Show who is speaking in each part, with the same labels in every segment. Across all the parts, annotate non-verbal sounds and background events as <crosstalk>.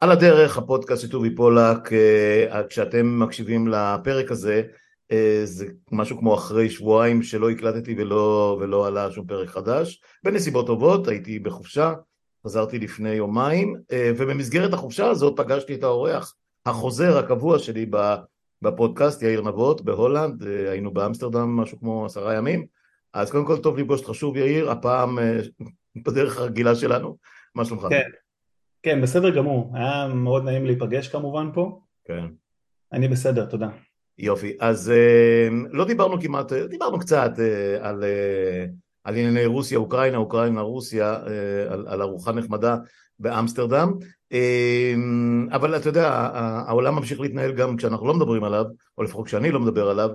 Speaker 1: על הדרך, הפודקאסט של טובי פולק, אה, כשאתם מקשיבים לפרק הזה, אה, זה משהו כמו אחרי שבועיים שלא הקלטתי ולא, ולא עלה שום פרק חדש. בנסיבות טובות, הייתי בחופשה, חזרתי לפני יומיים, אה, ובמסגרת החופשה הזאת פגשתי את האורח החוזר הקבוע שלי בפודקאסט, יאיר נבות, בהולנד, היינו באמסטרדם משהו כמו עשרה ימים. אז קודם כל טוב לפגוש אותך שוב יאיר, הפעם בדרך הרגילה שלנו, מה שלומך?
Speaker 2: כן, כן, בסדר גמור, היה מאוד נעים להיפגש כמובן פה.
Speaker 1: כן.
Speaker 2: אני בסדר, תודה.
Speaker 1: יופי, אז אה, לא דיברנו כמעט, דיברנו קצת אה, על, אה, על ענייני רוסיה, אוקראינה, אוקראינה, רוסיה, על, על ארוחה נחמדה באמסטרדם, אבל אתה יודע, העולם ממשיך להתנהל גם כשאנחנו לא מדברים עליו, או לפחות כשאני לא מדבר עליו,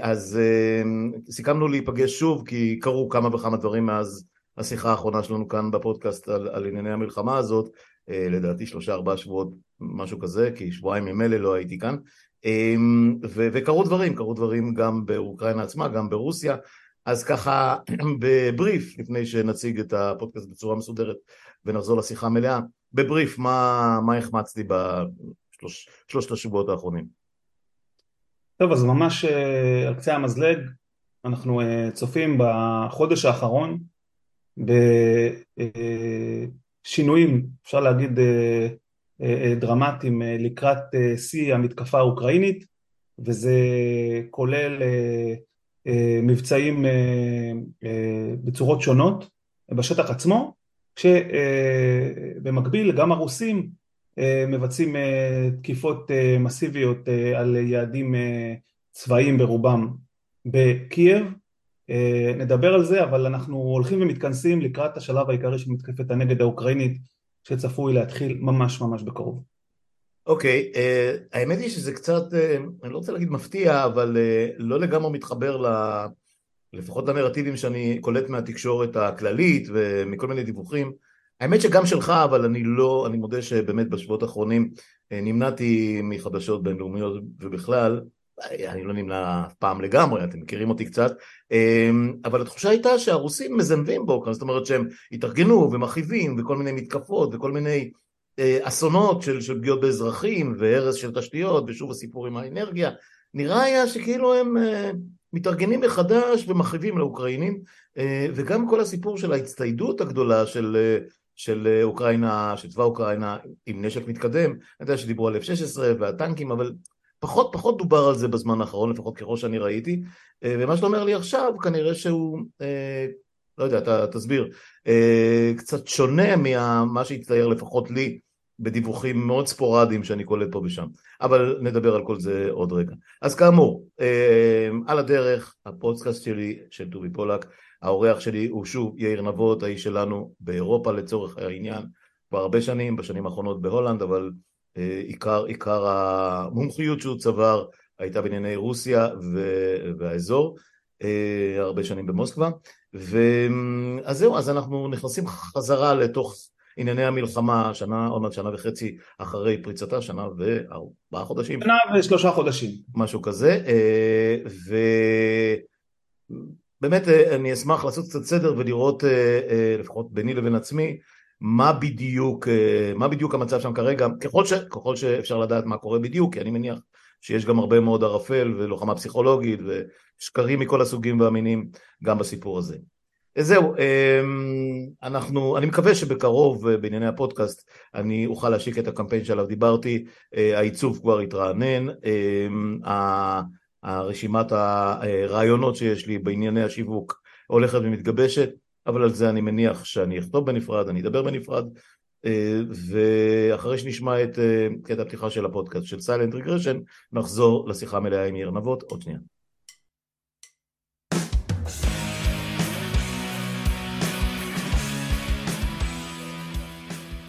Speaker 1: אז סיכמנו להיפגש שוב, כי קרו כמה וכמה דברים מאז השיחה האחרונה שלנו כאן בפודקאסט על, על ענייני המלחמה הזאת, אה, לדעתי שלושה ארבעה שבועות, משהו כזה, כי שבועיים ממילא לא הייתי כאן, אה, ו, וקרו דברים, קרו דברים גם באוקראינה עצמה, גם ברוסיה, אז ככה <clears throat> בבריף, לפני שנציג את הפודקאסט בצורה מסודרת ונחזור לשיחה מלאה, בבריף, מה, מה החמצתי בשלושת השבועות האחרונים?
Speaker 2: טוב, אז ממש אה, על קצה המזלג, אנחנו צופים בחודש האחרון בשינויים, אפשר להגיד אה, אה, דרמטיים אה, לקראת שיא המתקפה האוקראינית וזה כולל מבצעים בצורות שונות בשטח עצמו כשבמקביל גם הרוסים מבצעים תקיפות מסיביות על יעדים צבאיים ברובם בקייב נדבר על זה, אבל אנחנו הולכים ומתכנסים לקראת השלב העיקרי של מתקפת הנגד האוקראינית שצפוי להתחיל ממש ממש בקרוב.
Speaker 1: אוקיי, okay, uh, האמת היא שזה קצת, uh, אני לא רוצה להגיד מפתיע, אבל לא לגמרי מתחבר ל... לפחות לנרטיבים שאני קולט מהתקשורת הכללית ומכל מיני דיווחים. האמת שגם שלך, אבל אני לא, אני מודה שבאמת בשבועות האחרונים נמנעתי מחדשות בינלאומיות ובכלל, אני לא נמנע אף פעם לגמרי, אתם מכירים אותי קצת, אמ, אבל התחושה הייתה שהרוסים מזנבים בו, זאת אומרת שהם התארגנו ומכאיבים וכל מיני מתקפות וכל מיני אה, אסונות של, של פגיעות באזרחים והרס של תשתיות ושוב הסיפור עם האנרגיה, נראה היה שכאילו הם אה, מתארגנים מחדש ומכאיבים לאוקראינים אה, וגם כל הסיפור של ההצטיידות הגדולה של של אוקראינה, של צבא אוקראינה עם נשק מתקדם, אני יודע שדיברו על F-16 והטנקים, אבל פחות פחות דובר על זה בזמן האחרון, לפחות ככל שאני ראיתי, אה, ומה שאתה אומר לי עכשיו, כנראה שהוא, אה, לא יודע, אתה תסביר, אה, קצת שונה ממה שהצטייר לפחות לי בדיווחים מאוד ספורדיים שאני קולט פה ושם, אבל נדבר על כל זה עוד רגע. אז כאמור, על הדרך, הפודקאסט שלי, של טובי פולק, האורח שלי הוא שוב יאיר נבות, האיש שלנו באירופה לצורך העניין, כבר הרבה שנים, בשנים האחרונות בהולנד, אבל עיקר, עיקר המומחיות שהוא צבר הייתה בענייני רוסיה והאזור, אה, הרבה שנים במוסקבה, אז זהו, אז אנחנו נכנסים חזרה לתוך ענייני המלחמה, שנה, עוד מעט שנה וחצי אחרי פריצתה, שנה וארבעה חודשים.
Speaker 2: שנה ושלושה חודשים.
Speaker 1: משהו כזה, אה, ובאמת אה, אני אשמח לעשות קצת סדר ולראות, לפחות ביני לבין עצמי, מה בדיוק, אה, מה בדיוק המצב שם כרגע, ככל, ש, ככל שאפשר לדעת מה קורה בדיוק, כי אני מניח שיש גם הרבה מאוד ערפל ולוחמה פסיכולוגית ושקרים מכל הסוגים והמינים גם בסיפור הזה. זהו, אמ, אנחנו, אני מקווה שבקרוב אה, בענייני הפודקאסט אני אוכל להשיק את הקמפיין שעליו דיברתי, אה, העיצוב כבר התרענן, הרשימת הרעיונות שיש לי בענייני השיווק הולכת ומתגבשת, אבל על זה אני מניח שאני אכתוב בנפרד, אני אדבר בנפרד, אה, ואחרי שנשמע את אה, קטע הפתיחה של הפודקאסט של סיילנט רגרשן, נחזור לשיחה מלאה עם יאיר נבות, עוד שנייה.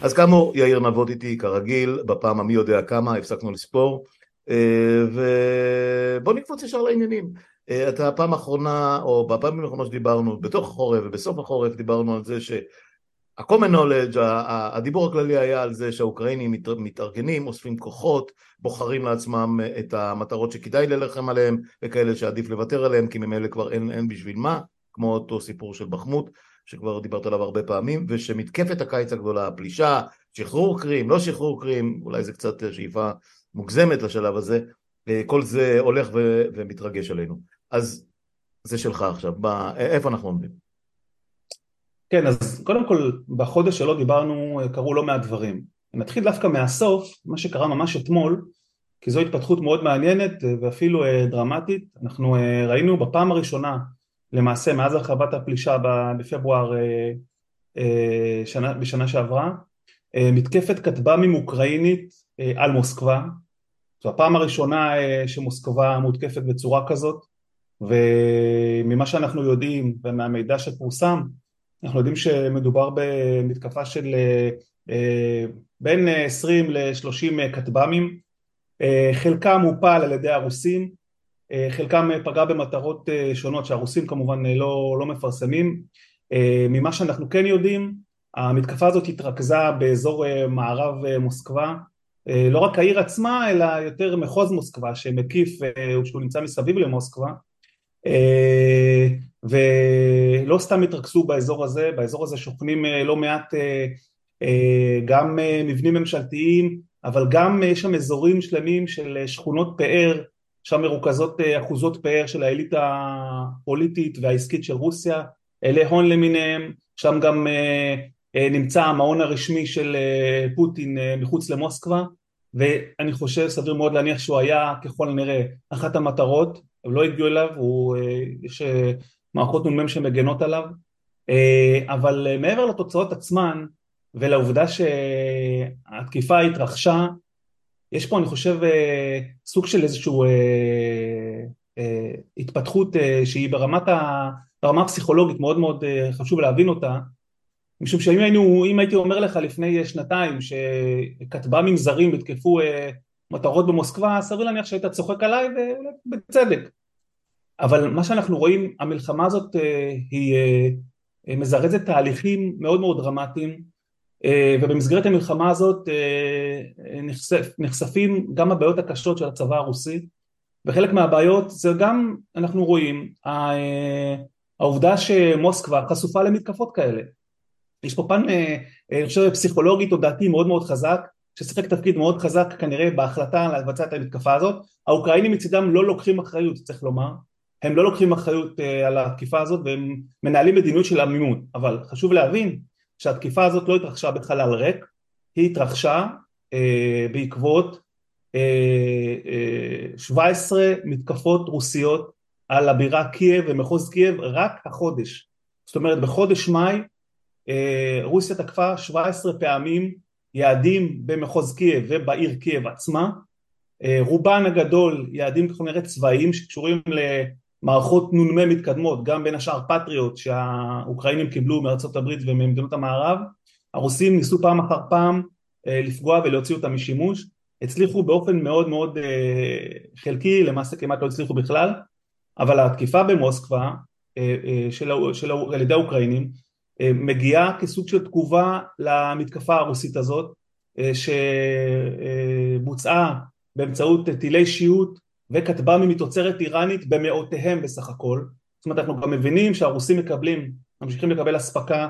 Speaker 1: אז כאמור, יאיר נבות איתי כרגיל, בפעם המי יודע כמה, הפסקנו לספור, אה, ובואו נקפוץ ישר לעניינים. אה, אתה הפעם האחרונה, או בפעמים האחרונות שדיברנו, בתוך החורף ובסוף החורף דיברנו על זה שה-common knowledge, הדיבור הכללי היה על זה שהאוקראינים מתארגנים, אוספים כוחות, בוחרים לעצמם את המטרות שכדאי ללחם עליהם, וכאלה שעדיף לוותר עליהם, כי ממילא כבר אין, אין בשביל מה, כמו אותו סיפור של בחמות, שכבר דיברת עליו הרבה פעמים, ושמתקפת הקיץ הגדולה, הפלישה שחרור קרים, לא שחרור קרים, אולי זה קצת שאיפה מוגזמת לשלב הזה, כל זה הולך ו- ומתרגש עלינו. אז זה שלך עכשיו, בא, איפה אנחנו עומדים?
Speaker 2: כן, אז קודם כל, בחודש שלא דיברנו, קרו לא מעט דברים. נתחיל דווקא מהסוף, מה שקרה ממש אתמול, כי זו התפתחות מאוד מעניינת ואפילו דרמטית. אנחנו ראינו בפעם הראשונה, למעשה מאז הרחבת הפלישה בפברואר שנה, בשנה שעברה, מתקפת כטב"מים אוקראינית על מוסקבה. זו הפעם הראשונה שמוסקבה מותקפת בצורה כזאת, וממה שאנחנו יודעים ומהמידע שפורסם, אנחנו יודעים שמדובר במתקפה של בין 20 ל-30 כטב"מים, חלקם הופל על ידי הרוסים, חלקם פגע במטרות שונות שהרוסים כמובן לא, לא מפרסמים, ממה שאנחנו כן יודעים המתקפה הזאת התרכזה באזור מערב מוסקבה, לא רק העיר עצמה אלא יותר מחוז מוסקבה שמקיף, שהוא נמצא מסביב למוסקבה ולא סתם התרכזו באזור הזה, באזור הזה שוכנים לא מעט גם מבנים ממשלתיים אבל גם יש שם אזורים שלמים של שכונות פאר, שם מרוכזות אחוזות פאר של האליטה הפוליטית והעסקית של רוסיה, אלי הון למיניהם, שם גם נמצא המעון הרשמי של פוטין מחוץ למוסקבה ואני חושב סביר מאוד להניח שהוא היה ככל הנראה אחת המטרות, הם לא הגיעו אליו, הוא, יש מערכות נ"מ שמגנות עליו אבל מעבר לתוצאות עצמן ולעובדה שהתקיפה התרחשה, יש פה אני חושב סוג של איזשהו התפתחות שהיא ברמת ה... ברמה הפסיכולוגית מאוד מאוד חשוב להבין אותה, משום שאם היינו, אם הייתי אומר לך לפני שנתיים שכטב"מים זרים יתקפו מטרות במוסקבה, סביר להניח שהיית צוחק עליי ובצדק. אבל מה שאנחנו רואים, המלחמה הזאת היא מזרזת תהליכים מאוד מאוד דרמטיים ובמסגרת המלחמה הזאת נחשף, נחשפים גם הבעיות הקשות של הצבא הרוסי וחלק מהבעיות זה גם אנחנו רואים העובדה שמוסקבה חשופה למתקפות כאלה יש פה פן אני חושב פסיכולוגי תודעתי מאוד מאוד חזק ששיחק תפקיד מאוד חזק כנראה בהחלטה לבצע את המתקפה הזאת. האוקראינים מצידם לא לוקחים אחריות צריך לומר. הם לא לוקחים אחריות על התקיפה הזאת והם מנהלים מדיניות של עמימות. אבל חשוב להבין שהתקיפה הזאת לא התרחשה בחלל ריק, היא התרחשה אה, בעקבות אה, אה, 17 מתקפות רוסיות על הבירה קייב ומחוז קייב רק החודש. זאת אומרת בחודש מאי אה, רוסיה תקפה 17 פעמים יעדים במחוז קייב ובעיר קייב עצמה, אה, רובן הגדול יעדים ככל הנראה צבאיים שקשורים ל... מערכות נ"מ מתקדמות, גם בין השאר פטריוט שהאוקראינים קיבלו מארצות הברית וממדינות המערב, הרוסים ניסו פעם אחר פעם לפגוע ולהוציא אותם משימוש, הצליחו באופן מאוד מאוד חלקי, למעשה כמעט לא הצליחו בכלל, אבל התקיפה במוסקבה של, של, על ידי האוקראינים מגיעה כסוג של תגובה למתקפה הרוסית הזאת שבוצעה באמצעות טילי שיוט וכטב"מים מתוצרת איראנית במאותיהם בסך הכל, זאת אומרת אנחנו גם מבינים שהרוסים מקבלים, ממשיכים לקבל אספקה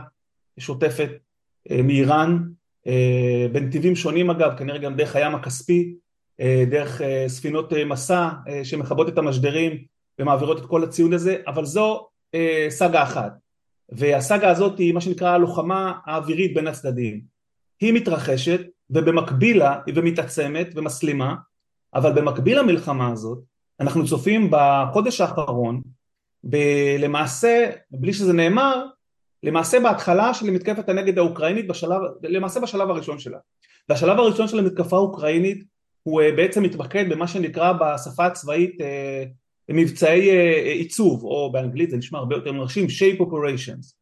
Speaker 2: שוטפת מאיראן בנתיבים שונים אגב, כנראה גם דרך הים הכספי, דרך ספינות מסע שמכבות את המשדרים ומעבירות את כל הציוד הזה, אבל זו סאגה אחת, והסאגה הזאת היא מה שנקרא הלוחמה האווירית בין הצדדים, היא מתרחשת ובמקביל לה היא ומתעצמת ומסלימה אבל במקביל למלחמה הזאת אנחנו צופים בחודש האחרון למעשה, בלי שזה נאמר, למעשה בהתחלה של מתקפת הנגד האוקראינית בשלב, למעשה בשלב הראשון שלה. והשלב הראשון של המתקפה האוקראינית הוא בעצם מתמקד במה שנקרא בשפה הצבאית מבצעי עיצוב, או באנגלית זה נשמע הרבה יותר מרשים, shape operations.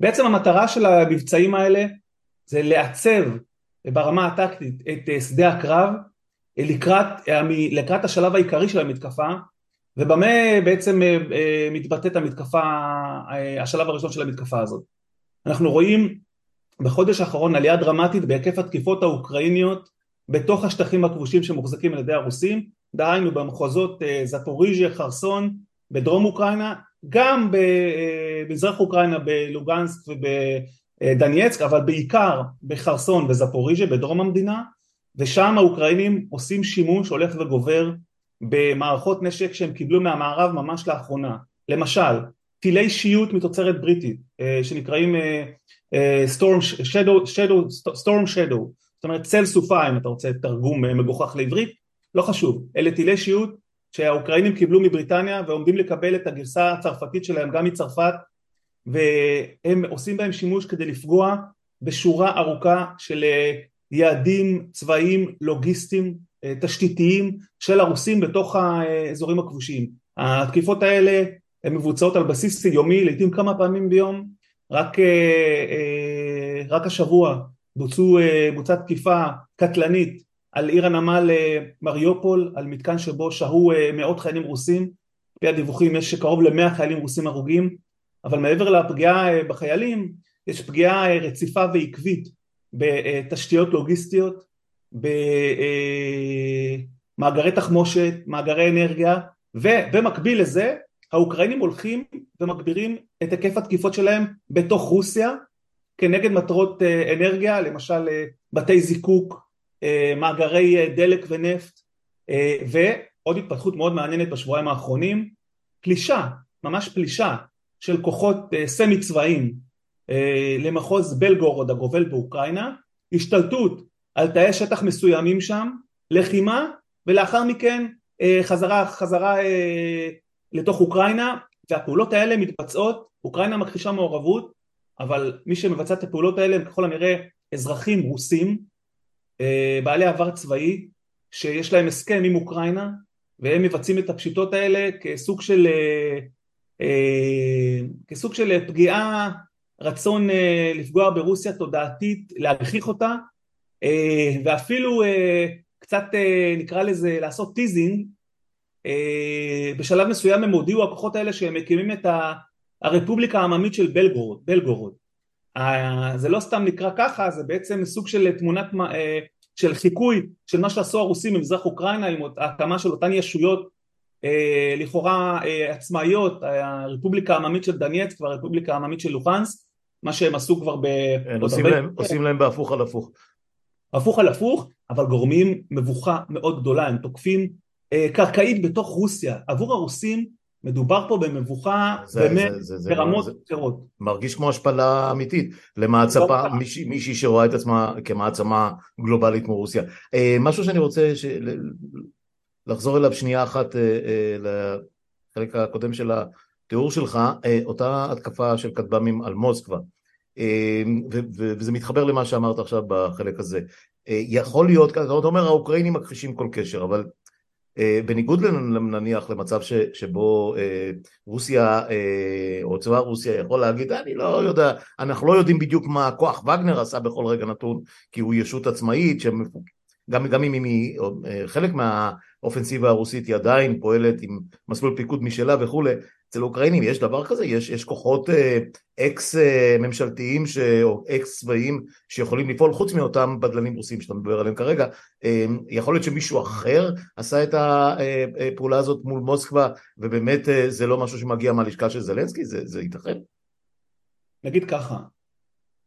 Speaker 2: בעצם המטרה של המבצעים האלה זה לעצב ברמה הטקטית את שדה הקרב לקראת, לקראת השלב העיקרי של המתקפה ובמה בעצם מתבטאת המתקפה, השלב הראשון של המתקפה הזאת. אנחנו רואים בחודש האחרון עלייה דרמטית בהיקף התקיפות האוקראיניות בתוך השטחים הכבושים שמוחזקים על ידי הרוסים, דהיינו במחוזות זפוריז'יה, חרסון, בדרום אוקראינה, גם במזרח אוקראינה בלוגנסק דנייצק, אבל בעיקר בחרסון וזפוריז'ה בדרום המדינה, ושם האוקראינים עושים שימוש הולך וגובר במערכות נשק שהם קיבלו מהמערב ממש לאחרונה. למשל, טילי שיוט מתוצרת בריטית שנקראים Storm Shadow, Storm Shadow, זאת אומרת צל סופה אם אתה רוצה תרגום מגוחך לעברית, לא חשוב, אלה טילי שיוט שהאוקראינים קיבלו מבריטניה ועומדים לקבל את הגרסה הצרפתית שלהם גם מצרפת והם עושים בהם שימוש כדי לפגוע בשורה ארוכה של יעדים צבאיים לוגיסטיים תשתיתיים של הרוסים בתוך האזורים הכבושים. התקיפות האלה הן מבוצעות על בסיס יומי לעיתים כמה פעמים ביום רק, רק השבוע בוצעו, בוצעה תקיפה קטלנית על עיר הנמל מריופול על מתקן שבו שהו מאות חיילים רוסים. לפי הדיווחים יש קרוב למאה חיילים רוסים הרוגים. אבל מעבר לפגיעה בחיילים יש פגיעה רציפה ועקבית בתשתיות לוגיסטיות במאגרי תחמושת, מאגרי אנרגיה ובמקביל לזה האוקראינים הולכים ומגבירים את היקף התקיפות שלהם בתוך רוסיה כנגד מטרות אנרגיה למשל בתי זיקוק, מאגרי דלק ונפט ועוד התפתחות מאוד מעניינת בשבועיים האחרונים פלישה, ממש פלישה של כוחות סמי צבאיים למחוז בלגורוד הגובל באוקראינה השתלטות על תאי שטח מסוימים שם, לחימה ולאחר מכן חזרה, חזרה לתוך אוקראינה והפעולות האלה מתבצעות, אוקראינה מכחישה מעורבות אבל מי שמבצע את הפעולות האלה הם ככל הנראה אזרחים רוסים בעלי עבר צבאי שיש להם הסכם עם אוקראינה והם מבצעים את הפשיטות האלה כסוג של, כסוג של פגיעה, רצון לפגוע ברוסיה תודעתית, להגחיך אותה ואפילו קצת נקרא לזה לעשות teasing בשלב מסוים הם הודיעו הכוחות האלה שהם מקימים את הרפובליקה העממית של בלגורוד, בלגורוד זה לא סתם נקרא ככה זה בעצם סוג של תמונת של חיקוי של מה שעשו הרוסים במזרח אוקראינה עם ההקמה של אותן ישויות לכאורה עצמאיות הרפובליקה העממית של דנייצק והרפובליקה העממית של לוחנס מה שהם עשו כבר ב...
Speaker 1: עושים להם בהפוך על הפוך.
Speaker 2: הפוך על הפוך אבל גורמים מבוכה מאוד גדולה הם תוקפים קרקעית בתוך רוסיה. עבור הרוסים מדובר פה במבוכה באמת ברמות אחרות.
Speaker 1: מרגיש כמו השפלה אמיתית למעצמה, מישהי שרואה את עצמה כמעצמה גלובלית כמו רוסיה. משהו שאני רוצה לחזור אליו שנייה אחת לחלק הקודם של התיאור שלך, אותה התקפה של כטב"מים על מוסקבה, וזה מתחבר למה שאמרת עכשיו בחלק הזה. יכול להיות, אתה אומר האוקראינים מכחישים כל קשר, אבל בניגוד נניח למצב ש, שבו רוסיה או צבא רוסיה יכול להגיד אני לא יודע, אנחנו לא יודעים בדיוק מה כוח וגנר עשה בכל רגע נתון כי הוא ישות עצמאית שמפוק... גם, אם היא חלק מהאופנסיבה הרוסית היא עדיין פועלת עם מסלול פיקוד משלה וכולי אצל אוקראינים יש דבר כזה? יש, יש כוחות אה, אקס אה, ממשלתיים ש... או אקס צבאיים שיכולים לפעול חוץ מאותם בדלנים רוסים שאתה מדבר עליהם כרגע אה, יכול להיות שמישהו אחר עשה את הפעולה הזאת מול מוסקבה ובאמת אה, זה לא משהו שמגיע מהלשכה של זלנסקי? זה, זה ייתכן?
Speaker 2: נגיד ככה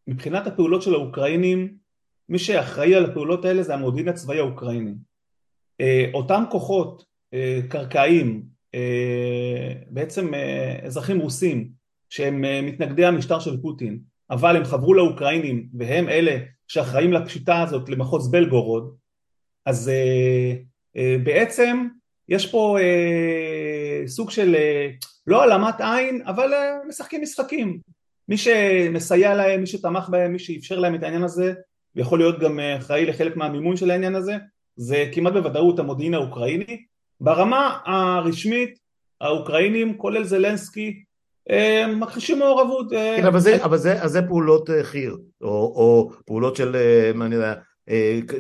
Speaker 2: מבחינת הפעולות של האוקראינים מי שאחראי על הפעולות האלה זה המודיעין הצבאי האוקראיני אה, אותם כוחות אה, קרקעיים בעצם אזרחים רוסים שהם מתנגדי המשטר של פוטין אבל הם חברו לאוקראינים והם אלה שאחראים לפשיטה הזאת למחוז בלגורוד אז בעצם יש פה סוג של לא העלמת עין אבל משחקים משחקים. מי שמסייע להם, מי שתמך בהם, מי שאפשר להם את העניין הזה ויכול להיות גם אחראי לחלק מהמימון של העניין הזה זה כמעט בוודאות המודיעין האוקראיני ברמה הרשמית האוקראינים כולל זלנסקי מכחישים מעורבות
Speaker 1: כן אבל זה, אבל זה, זה פעולות חי"ר או, או פעולות של מה אני יודע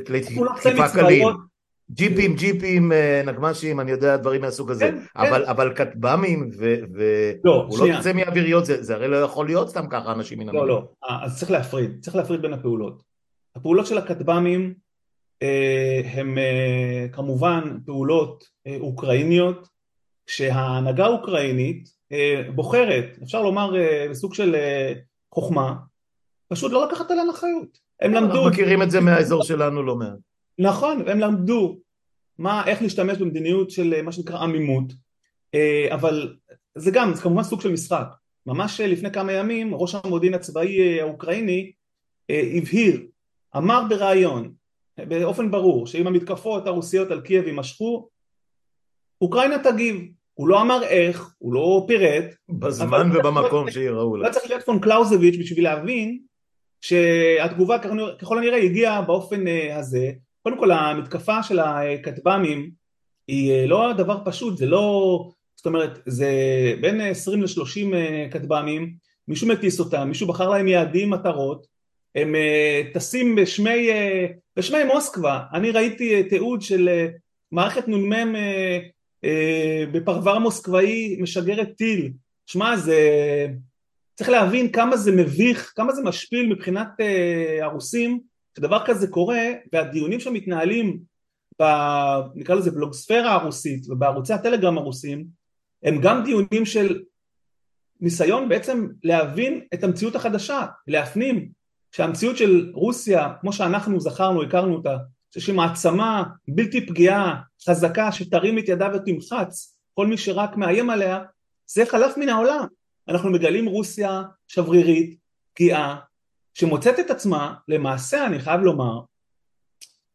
Speaker 1: כלי תקיפה קלים. ג'יפים ג'יפים נגמ"שים אני יודע דברים מהסוג הזה. כן, אבל, כן. אבל כטב"מים ופעולות לא, סמי אוויריות זה, זה הרי לא יכול להיות סתם ככה אנשים מן
Speaker 2: לא לא. אז צריך להפריד צריך להפריד בין הפעולות. הפעולות של הכטב"מים הם כמובן פעולות אוקראיניות שההנהגה האוקראינית בוחרת, אפשר לומר בסוג של חוכמה, פשוט לא לקחת עליהם אחריות.
Speaker 1: הם למדו... אנחנו מכירים את זה מהאזור שלנו לא מעט.
Speaker 2: נכון, הם למדו מה, איך להשתמש במדיניות של מה שנקרא עמימות, אבל זה גם, זה כמובן סוג של משחק. ממש לפני כמה ימים ראש המודיעין הצבאי האוקראיני הבהיר, אמר בריאיון באופן ברור שאם המתקפות הרוסיות על קייב יימשכו אוקראינה תגיב. הוא לא אמר איך, הוא לא פירט.
Speaker 1: בזמן ובמקום שיראו
Speaker 2: לה. לא צריך להיות פון קלאוזביץ' בשביל להבין שהתגובה ככל הנראה הגיעה באופן אה, הזה. קודם כל המתקפה של הכטב"מים היא אה, לא דבר פשוט. זה לא זאת אומרת זה בין 20 ל-30 אה, כטב"מים. מישהו מטיס אותם מישהו בחר להם יעדים מטרות הם טסים בשמי, בשמי מוסקבה. אני ראיתי תיעוד של מערכת נ"מ בפרבר מוסקבאי משגרת טיל. שמע זה צריך להבין כמה זה מביך כמה זה משפיל מבחינת הרוסים שדבר כזה קורה והדיונים שמתנהלים ב, נקרא לזה בלוגספירה הרוסית ובערוצי הטלגרם הרוסים הם גם דיונים של ניסיון בעצם להבין את המציאות החדשה, להפנים שהמציאות של רוסיה כמו שאנחנו זכרנו, הכרנו אותה, שיש מעצמה בלתי פגיעה, חזקה, שתרים את ידה ותמחץ כל מי שרק מאיים עליה, זה חלף מן העולם. אנחנו מגלים רוסיה שברירית, פגיעה, שמוצאת את עצמה, למעשה אני חייב לומר,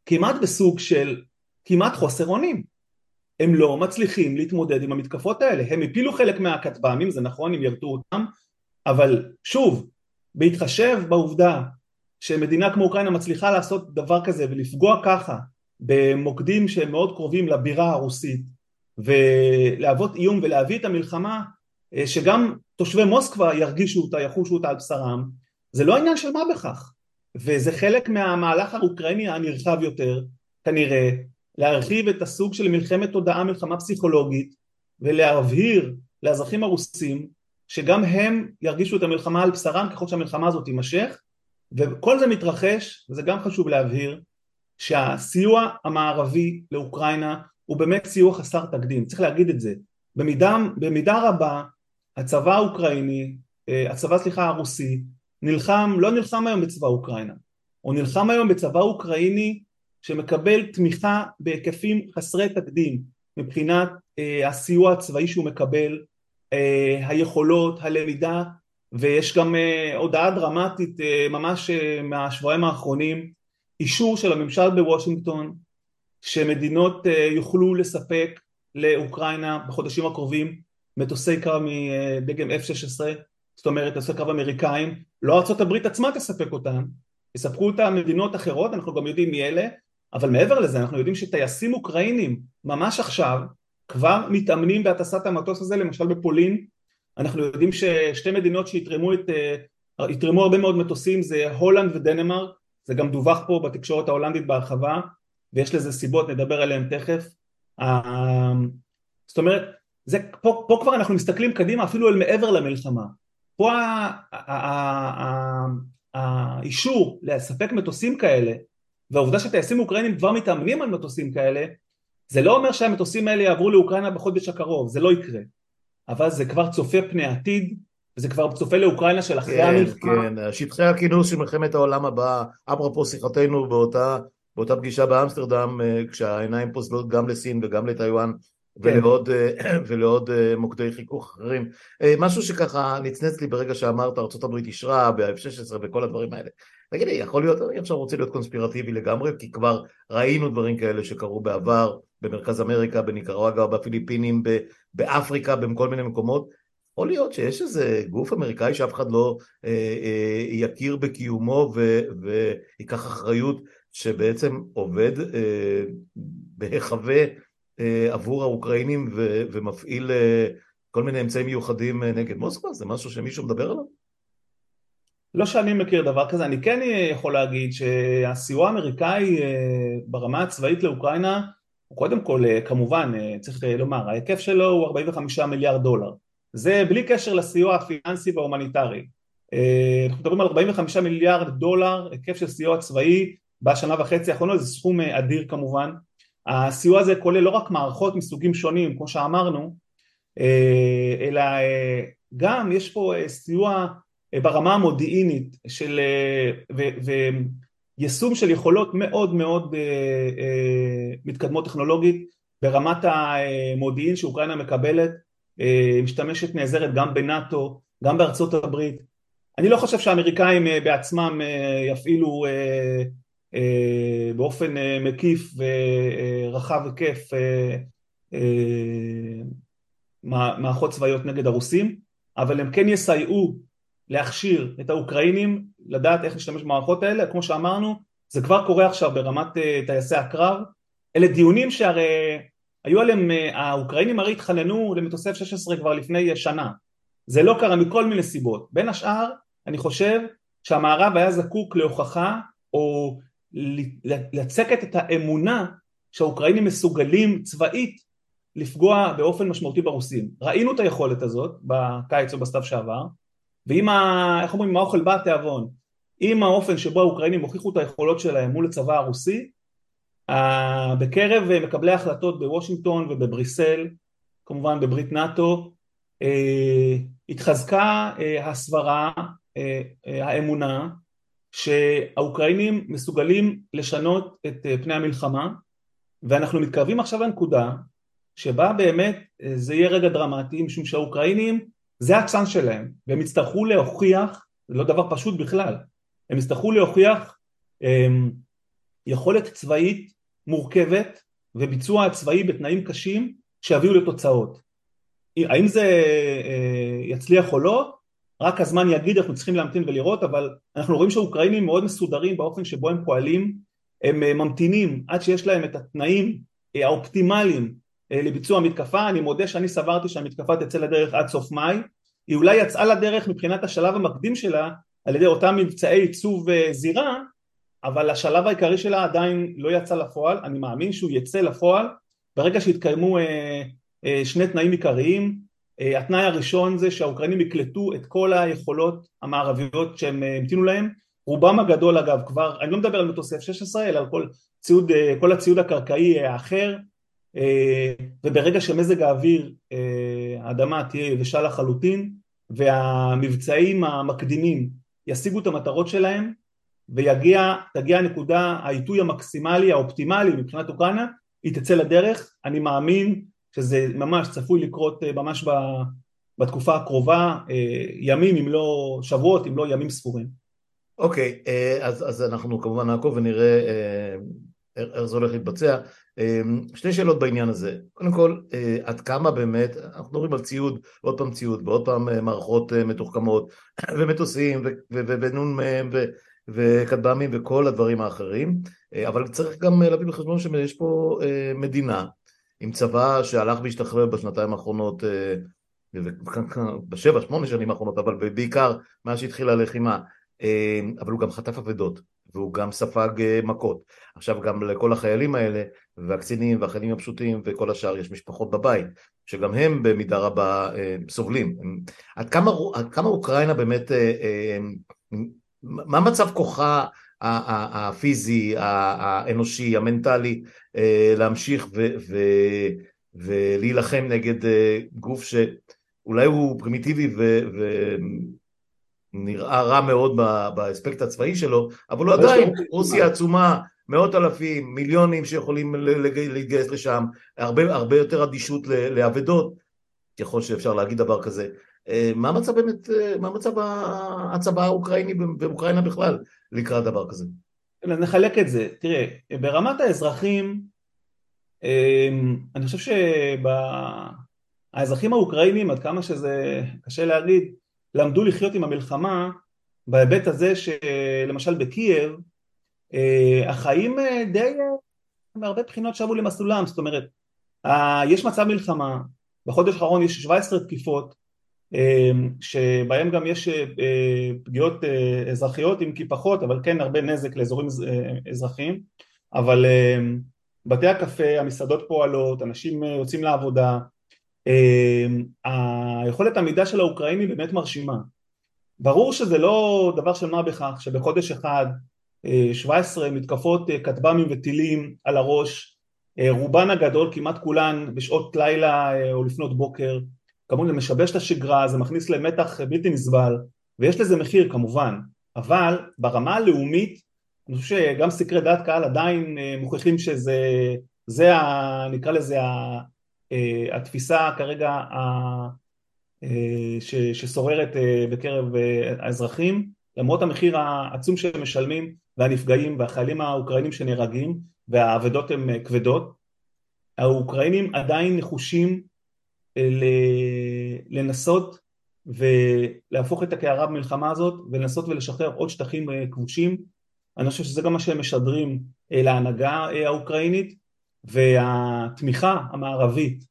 Speaker 2: כמעט בסוג של כמעט חוסר אונים. הם לא מצליחים להתמודד עם המתקפות האלה. הם הפילו חלק מהכטב"מים, זה נכון, הם ירתו אותם, אבל שוב, בהתחשב בעובדה שמדינה כמו אוקראינה מצליחה לעשות דבר כזה ולפגוע ככה במוקדים שהם מאוד קרובים לבירה הרוסית ולהוות איום ולהביא את המלחמה אה, שגם תושבי מוסקבה ירגישו אותה, יחושו אותה על בשרם, זה לא עניין של מה בכך. וזה חלק מהמהלך האוקראיני הנרחב יותר כנראה להרחיב את הסוג של מלחמת תודעה, מלחמה פסיכולוגית ולהבהיר לאזרחים הרוסים שגם הם ירגישו את המלחמה על בשרם ככל שהמלחמה הזאת תימשך וכל זה מתרחש, וזה גם חשוב להבהיר, שהסיוע המערבי לאוקראינה הוא באמת סיוע חסר תקדים, צריך להגיד את זה. במידה, במידה רבה הצבא האוקראיני, אה, הצבא סליחה הרוסי, נלחם, לא נלחם היום בצבא אוקראינה, הוא נלחם היום בצבא אוקראיני שמקבל תמיכה בהיקפים חסרי תקדים מבחינת אה, הסיוע הצבאי שהוא מקבל, היכולות, הלמידה ויש גם uh, הודעה דרמטית uh, ממש מהשבועיים האחרונים, אישור של הממשל בוושינגטון שמדינות יוכלו לספק לאוקראינה בחודשים הקרובים מטוסי קרב מדגם F-16, זאת אומרת מטוסי קרב אמריקאים, לא ארה"ב עצמה תספק אותם, יספקו אותם מדינות אחרות, אנחנו גם יודעים מי אלה, אבל מעבר לזה אנחנו יודעים שטייסים אוקראינים ממש עכשיו כבר מתאמנים בהטסת המטוס הזה למשל בפולין אנחנו יודעים ששתי מדינות שיתרמו את, אה, יתרמו הרבה מאוד מטוסים זה הולנד ודנמרק, זה גם דווח פה בתקשורת ההולנדית בהרחבה ויש לזה סיבות, נדבר עליהן תכף. זאת אומרת, זה, פה, פה כבר אנחנו מסתכלים קדימה אפילו אל מעבר למלחמה. פה האישור לספק מטוסים כאלה והעובדה שטייסים אוקראינים כבר מתאמנים על מטוסים כאלה זה לא אומר שהמטוסים האלה יעברו לאוקראינה בחודש הקרוב, זה לא יקרה. אבל זה כבר צופה פני עתיד, וזה כבר צופה לאוקראינה של אחרי
Speaker 1: כן,
Speaker 2: המלחמה.
Speaker 1: כן, כן, שטחי הכינוס של מלחמת העולם הבאה, אפרופו שיחתנו באותה, באותה פגישה באמסטרדם, אה, כשהעיניים פוזלות גם לסין וגם לטיוואן, כן. ולעוד, אה, <clears throat> ולעוד אה, מוקדי חיכוך אחרים. משהו שככה נצנץ לי ברגע שאמרת ארה"ב אישרה ב-F-16 וכל הדברים האלה. תגיד לי, יכול להיות, אני עכשיו רוצה להיות קונספירטיבי לגמרי, כי כבר ראינו דברים כאלה שקרו בעבר, במרכז אמריקה, בניקרואגה, בפיליפינים, באפריקה, בכל מיני מקומות. יכול להיות שיש איזה גוף אמריקאי שאף אחד לא אה, אה, יכיר בקיומו ו, ויקח אחריות שבעצם עובד אה, בהיחווה אה, עבור האוקראינים ו, ומפעיל אה, כל מיני אמצעים מיוחדים אה, נגד מוסקבה? זה משהו שמישהו מדבר עליו?
Speaker 2: לא שאני מכיר דבר כזה, אני כן יכול להגיד שהסיוע האמריקאי אה, ברמה הצבאית לאוקראינה קודם כל אה, כמובן אה, צריך לומר ההיקף שלו הוא 45 מיליארד דולר. זה בלי קשר לסיוע הפיננסי וההומניטרי. אנחנו מדברים על 45 מיליארד דולר היקף של סיוע צבאי בשנה וחצי האחרונות זה סכום אדיר כמובן. הסיוע הזה כולל לא רק מערכות מסוגים שונים כמו שאמרנו אלא גם יש פה סיוע ברמה המודיעינית של, ו, ויישום של יכולות מאוד מאוד מתקדמות טכנולוגית ברמת המודיעין שאוקראינה מקבלת, משתמשת נעזרת גם בנאטו, גם בארצות הברית. אני לא חושב שהאמריקאים בעצמם יפעילו באופן מקיף ורחב היקף מערכות צבאיות נגד הרוסים, אבל הם כן יסייעו להכשיר את האוקראינים לדעת איך להשתמש במערכות האלה, כמו שאמרנו, זה כבר קורה עכשיו ברמת טייסי הקרב, אלה דיונים שהרי היו עליהם, האוקראינים הרי התחננו למטוסי F-16 כבר לפני שנה, זה לא קרה מכל מיני סיבות, בין השאר אני חושב שהמערב היה זקוק להוכחה או לצקת את האמונה שהאוקראינים מסוגלים צבאית לפגוע באופן משמעותי ברוסים. ראינו את היכולת הזאת בקיץ או בסתיו שעבר, ואם, ה, איך אומרים, האוכל בא התיאבון, עם האופן שבו האוקראינים הוכיחו את היכולות שלהם מול הצבא הרוסי, בקרב מקבלי ההחלטות בוושינגטון ובבריסל, כמובן בברית נאטו, אה, התחזקה אה, הסברה, אה, האמונה, שהאוקראינים מסוגלים לשנות את פני המלחמה, ואנחנו מתקרבים עכשיו לנקודה שבה באמת אה, זה יהיה רגע דרמטי משום שהאוקראינים זה הצאנס שלהם. והם יצטרכו להוכיח, זה לא דבר פשוט בכלל, הם יצטרכו להוכיח הם, יכולת צבאית מורכבת וביצוע צבאי בתנאים קשים שיביאו לתוצאות. האם זה אה, יצליח או לא, רק הזמן יגיד, אנחנו צריכים להמתין ולראות, אבל אנחנו רואים שהאוקראינים מאוד מסודרים באופן שבו הם פועלים, הם אה, ממתינים עד שיש להם את התנאים האופטימליים אה, לביצוע המתקפה, אני מודה שאני סברתי שהמתקפה תצא לדרך עד סוף מאי, היא אולי יצאה לדרך מבחינת השלב המקדים שלה על ידי אותם מבצעי עיצוב אה, זירה, אבל השלב העיקרי שלה עדיין לא יצא לפועל, אני מאמין שהוא יצא לפועל. ברגע שיתקיימו אה, שני תנאים עיקריים, התנאי הראשון זה שהאוקראינים יקלטו את כל היכולות המערביות שהם המתינו להם, רובם הגדול אגב כבר, אני לא מדבר על מטוסי F-16 אלא על כל, ציוד, כל הציוד הקרקעי האחר. אה, וברגע שמזג האוויר, אה, האדמה תהיה יבשה לחלוטין והמבצעים המקדימים ישיגו את המטרות שלהם ותגיע הנקודה העיתוי המקסימלי האופטימלי מבחינת אוקראינה היא תצא לדרך אני מאמין שזה ממש צפוי לקרות אה, ממש בתקופה הקרובה ימים אם לא שבועות אם לא ימים ספורים.
Speaker 1: אוקיי okay, אז, אז אנחנו כמובן נעקוב ונראה איך זה הולך להתבצע. אמ, שתי שאלות בעניין הזה, קודם כל אה, עד כמה באמת, אנחנו מדברים על ציוד, עוד פעם ציוד ועוד פעם אה, מערכות אה, מתוחכמות <coughs> ומטוסים ונ"מ וכטב"מים וכל הדברים האחרים, אבל צריך גם להביא בחשבון שיש פה מדינה עם צבא שהלך והשתחרר בשנתיים האחרונות, בשבע, שמונה שנים האחרונות, אבל בעיקר מאז שהתחילה הלחימה, אבל הוא גם חטף אבדות והוא גם ספג מכות. עכשיו גם לכל החיילים האלה והקצינים והחיילים הפשוטים וכל השאר יש משפחות בבית שגם הם במידה רבה אה, סובלים. עד כמה, עד כמה אוקראינה באמת, אה, אה, מה מצב כוחה הפיזי, האנושי, המנטלי להמשיך ו, ו, ולהילחם נגד גוף שאולי הוא פרימיטיבי ו, ונראה רע מאוד באספקט הצבאי שלו, אבל הוא עדיין רוסיה עצומה מאות אלפים, מיליונים שיכולים להתגייס לשם, הרבה, הרבה יותר אדישות לאבדות, ככל שאפשר להגיד דבר כזה. אה, מה המצב באמת, אה, מה מצב הצבא האוקראיני ואוקראינה בכלל לקראת דבר כזה?
Speaker 2: נחלק את זה, תראה, ברמת האזרחים, אה, אני חושב שהאזרחים האוקראינים, עד כמה שזה קשה להגיד, למדו לחיות עם המלחמה בהיבט הזה שלמשל בקייב אה, החיים אה, די אה, מהרבה בחינות שבו למסלולם, זאת אומרת יש מצב מלחמה, בחודש האחרון יש 17 תקיפות שבהם גם יש פגיעות אזרחיות אם כי פחות אבל כן הרבה נזק לאזורים אזרחיים. אבל בתי הקפה, המסעדות פועלות, אנשים יוצאים לעבודה היכולת עמידה של האוקראינים באמת מרשימה. ברור שזה לא דבר של מה בכך שבחודש אחד 17 מתקפות אה, כטב"מים וטילים על הראש, אה, רובן הגדול כמעט כולן בשעות לילה אה, או לפנות בוקר, כמובן זה משבש את השגרה, זה מכניס למתח בלתי נסבל, ויש לזה מחיר כמובן, אבל ברמה הלאומית אני חושב שגם סקרי דעת קהל עדיין מוכיחים שזה, זה ה, נקרא לזה התפיסה כרגע ששוררת בקרב האזרחים למרות המחיר העצום שהם משלמים והנפגעים והחיילים האוקראינים שנהרגים והאבדות הן כבדות האוקראינים עדיין נחושים לנסות ולהפוך את הקערה במלחמה הזאת ולנסות ולשחרר עוד שטחים כבושים. אני חושב שזה גם מה שהם משדרים להנהגה האוקראינית והתמיכה המערבית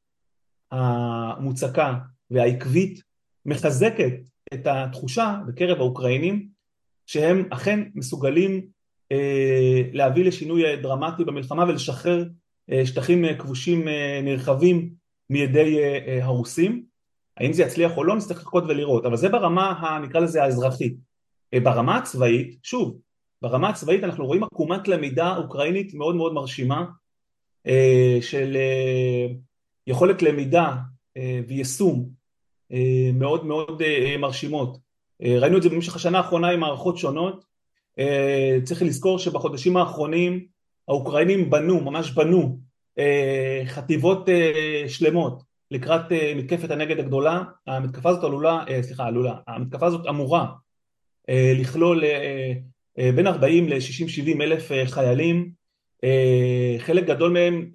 Speaker 2: המוצקה והעקבית מחזקת את התחושה בקרב האוקראינים שהם אכן מסוגלים אה, להביא לשינוי דרמטי במלחמה ולשחרר אה, שטחים כבושים אה, נרחבים מידי הרוסים. האם זה יצליח או לא נצטרך לחכות ולראות אבל זה ברמה נקרא לזה האזרחית. ברמה הצבאית שוב ברמה הצבאית אנחנו רואים עקומת למידה אוקראינית מאוד מאוד מרשימה של יכולת למידה ויישום מאוד מאוד מרשימות. ראינו את זה במשך השנה האחרונה עם מערכות שונות. צריך לזכור שבחודשים האחרונים האוקראינים בנו, ממש בנו חטיבות שלמות לקראת מתקפת הנגד הגדולה. המתקפה הזאת עלולה, סליחה עלולה, המתקפה הזאת אמורה לכלול בין 40 ל-60-70 אלף חיילים חלק גדול מהם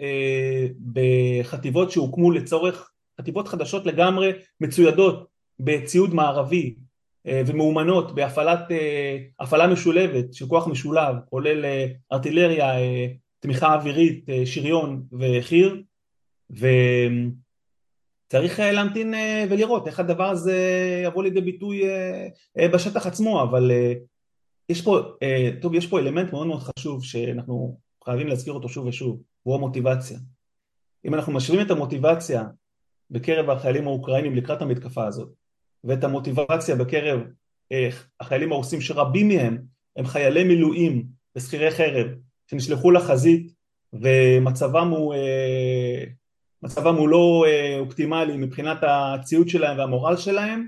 Speaker 2: בחטיבות שהוקמו לצורך חטיבות חדשות לגמרי מצוידות בציוד מערבי ומאומנות בהפעלה משולבת של כוח משולב כולל ארטילריה, תמיכה אווירית, שריון וחי"ר. וצריך להמתין ולראות איך הדבר הזה יבוא לידי ביטוי בשטח עצמו אבל יש פה, טוב יש פה אלמנט מאוד מאוד חשוב שאנחנו חייבים להזכיר אותו שוב ושוב והוא המוטיבציה. אם אנחנו משווים את המוטיבציה בקרב החיילים האוקראינים לקראת המתקפה הזאת ואת המוטיבציה בקרב החיילים הרוסים שרבים מהם הם חיילי מילואים ושכירי חרב שנשלחו לחזית ומצבם הוא, מצבם הוא לא אופטימלי מבחינת הציוד שלהם והמורל שלהם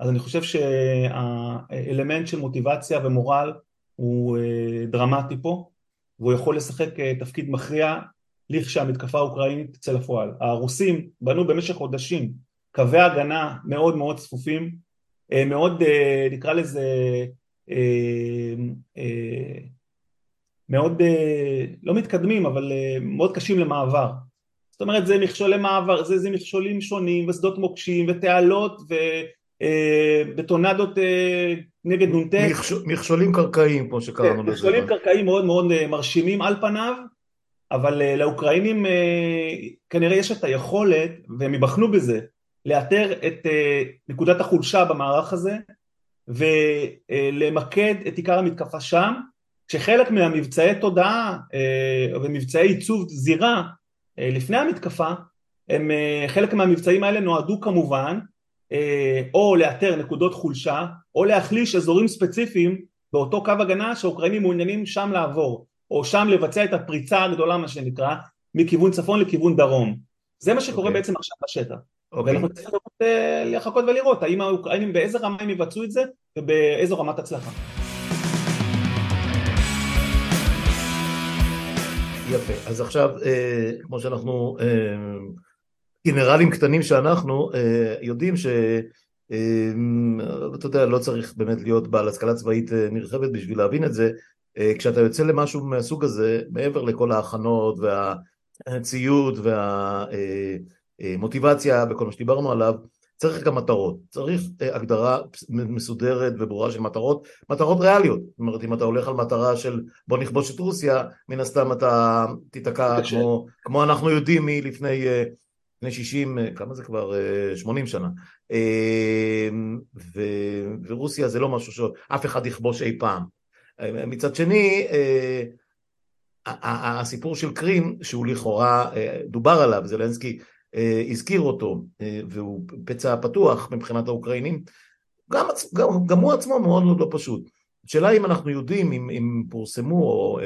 Speaker 2: אז אני חושב שהאלמנט של מוטיבציה ומורל הוא דרמטי פה והוא יכול לשחק תפקיד מכריע לכשהמתקפה האוקראינית תצא לפועל. הרוסים בנו במשך חודשים קווי הגנה מאוד מאוד צפופים, מאוד נקרא לזה מאוד לא מתקדמים אבל מאוד קשים למעבר זאת אומרת זה מכשולי מעבר, זה, זה מכשולים שונים ושדות מוקשים ותעלות ובטונדות נגד נ"ט.
Speaker 1: מכשולים קרקעיים כמו שקראנו
Speaker 2: לזה. מכשולים קרקעיים מאוד מאוד מרשימים על פניו אבל לאוקראינים כנראה יש את היכולת והם יבחנו בזה לאתר את נקודת החולשה במערך הזה ולמקד את עיקר המתקפה שם כשחלק מהמבצעי תודעה ומבצעי עיצוב זירה לפני המתקפה הם חלק מהמבצעים האלה נועדו כמובן או לאתר נקודות חולשה או להחליש אזורים ספציפיים באותו קו הגנה שהאוקראינים מעוניינים שם לעבור או שם לבצע את הפריצה הגדולה מה שנקרא מכיוון צפון לכיוון דרום זה מה שקורה okay. אוקיי. בעצם עכשיו בשטח okay. אוקיי. ואנחנו צריכים לחכות ולראות האם האוקראינים באיזה רמה הם יבצעו את זה ובאיזו רמת הצלחה
Speaker 1: יפה, אז עכשיו כמו שאנחנו גנרלים קטנים שאנחנו יודעים ש... אתה יודע, לא צריך באמת להיות בעל השכלה צבאית נרחבת בשביל להבין את זה, כשאתה יוצא למשהו מהסוג הזה, מעבר לכל ההכנות והציוד והמוטיבציה וכל מה שדיברנו עליו, צריך גם מטרות, צריך הגדרה מסודרת וברורה של מטרות, מטרות ריאליות, זאת אומרת אם אתה הולך על מטרה של בוא נכבוש את רוסיה, מן הסתם אתה תיתקע כמו, כמו אנחנו יודעים מלפני לפני 60, כמה זה כבר? 80 שנה. ו, ורוסיה זה לא משהו שאף אחד יכבוש אי פעם. מצד שני, הסיפור של קרים, שהוא לכאורה דובר עליו, זלנסקי הזכיר אותו, והוא פצע פתוח מבחינת האוקראינים, גם, גם, גם הוא עצמו מאוד מאוד לא פשוט. השאלה אם אנחנו יודעים, אם, אם פורסמו או,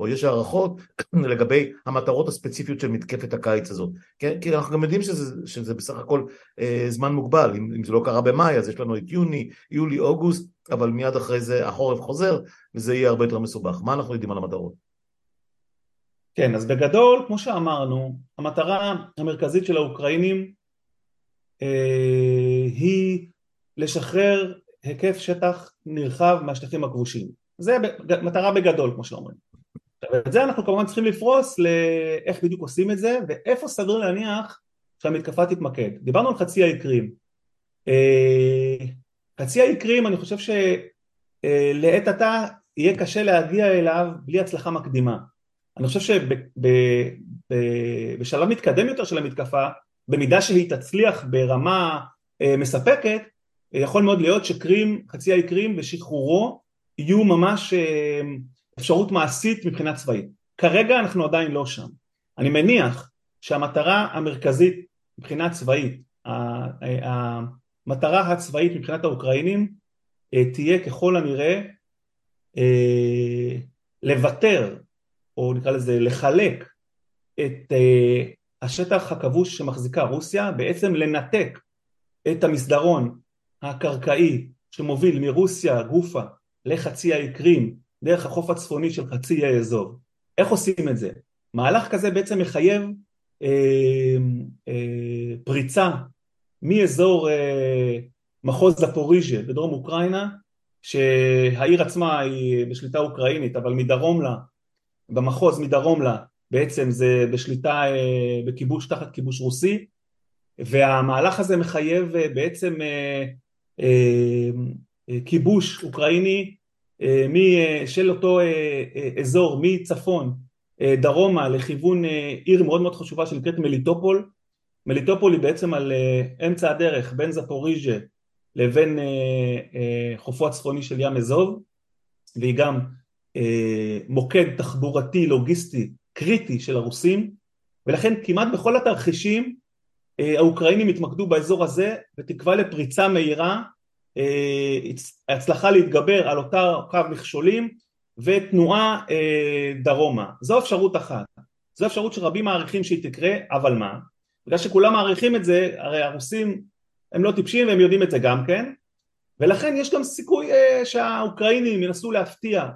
Speaker 1: או יש הערכות <clears throat> לגבי המטרות הספציפיות של מתקפת הקיץ הזאת. כי, כי אנחנו גם יודעים שזה, שזה בסך הכל אה, זמן מוגבל, אם, אם זה לא קרה במאי אז יש לנו את יוני, יולי, אוגוסט, אבל מיד אחרי זה החורף חוזר וזה יהיה הרבה יותר מסובך. מה אנחנו יודעים על המטרות?
Speaker 2: כן, אז בגדול, כמו שאמרנו, המטרה המרכזית של האוקראינים אה, היא לשחרר היקף שטח נרחב מהשטחים הכבושים. זה מטרה בגדול כמו שאומרים. ואת זה אנחנו כמובן צריכים לפרוס לאיך בדיוק עושים את זה ואיפה סביר להניח שהמתקפה תתמקד. דיברנו על חצי האי קרים. אה, חצי האי קרים אני חושב שלעת עתה יהיה קשה להגיע אליו בלי הצלחה מקדימה. אני חושב שבשלב מתקדם יותר של המתקפה במידה שהיא תצליח ברמה אה, מספקת יכול מאוד להיות שקרים, חצי האי קרים ושחרורו יהיו ממש אה, אפשרות מעשית מבחינה צבאית. כרגע אנחנו עדיין לא שם. אני מניח שהמטרה המרכזית מבחינה צבאית, המטרה הצבאית מבחינת האוקראינים אה, תהיה ככל הנראה אה, לוותר או נקרא לזה לחלק את השטח הכבוש שמחזיקה רוסיה, בעצם לנתק את המסדרון הקרקעי שמוביל מרוסיה גופה לחצי האי קרים דרך החוף הצפוני של חצי האי אזור. איך עושים את זה? מהלך כזה בעצם מחייב אה, אה, פריצה מאזור אה, מחוז זפוריז'ה בדרום אוקראינה שהעיר עצמה היא בשליטה אוקראינית אבל מדרום לה, במחוז מדרום לה בעצם זה בשליטה, אה, בכיבוש תחת כיבוש רוסי והמהלך הזה מחייב אה, בעצם אה, כיבוש אוקראיני אה, של אותו אזור מצפון דרומה לכיוון עיר מאוד מאוד חשובה שנקראת מליטופול. מליטופול היא בעצם על אמצע הדרך בין זפוריז'ה לבין חופו הצפוני של ים אזוב. והיא גם מוקד תחבורתי לוגיסטי קריטי של הרוסים. ולכן כמעט בכל התרחישים אה, האוקראינים התמקדו באזור הזה בתקווה לפריצה מהירה, אה, הצלחה להתגבר על אותה קו מכשולים ותנועה אה, דרומה. זו אפשרות אחת. זו אפשרות שרבים מעריכים שהיא תקרה, אבל מה? בגלל שכולם מעריכים את זה, הרי הרוסים הם לא טיפשים והם יודעים את זה גם כן, ולכן יש גם סיכוי שהאוקראינים ינסו להפתיע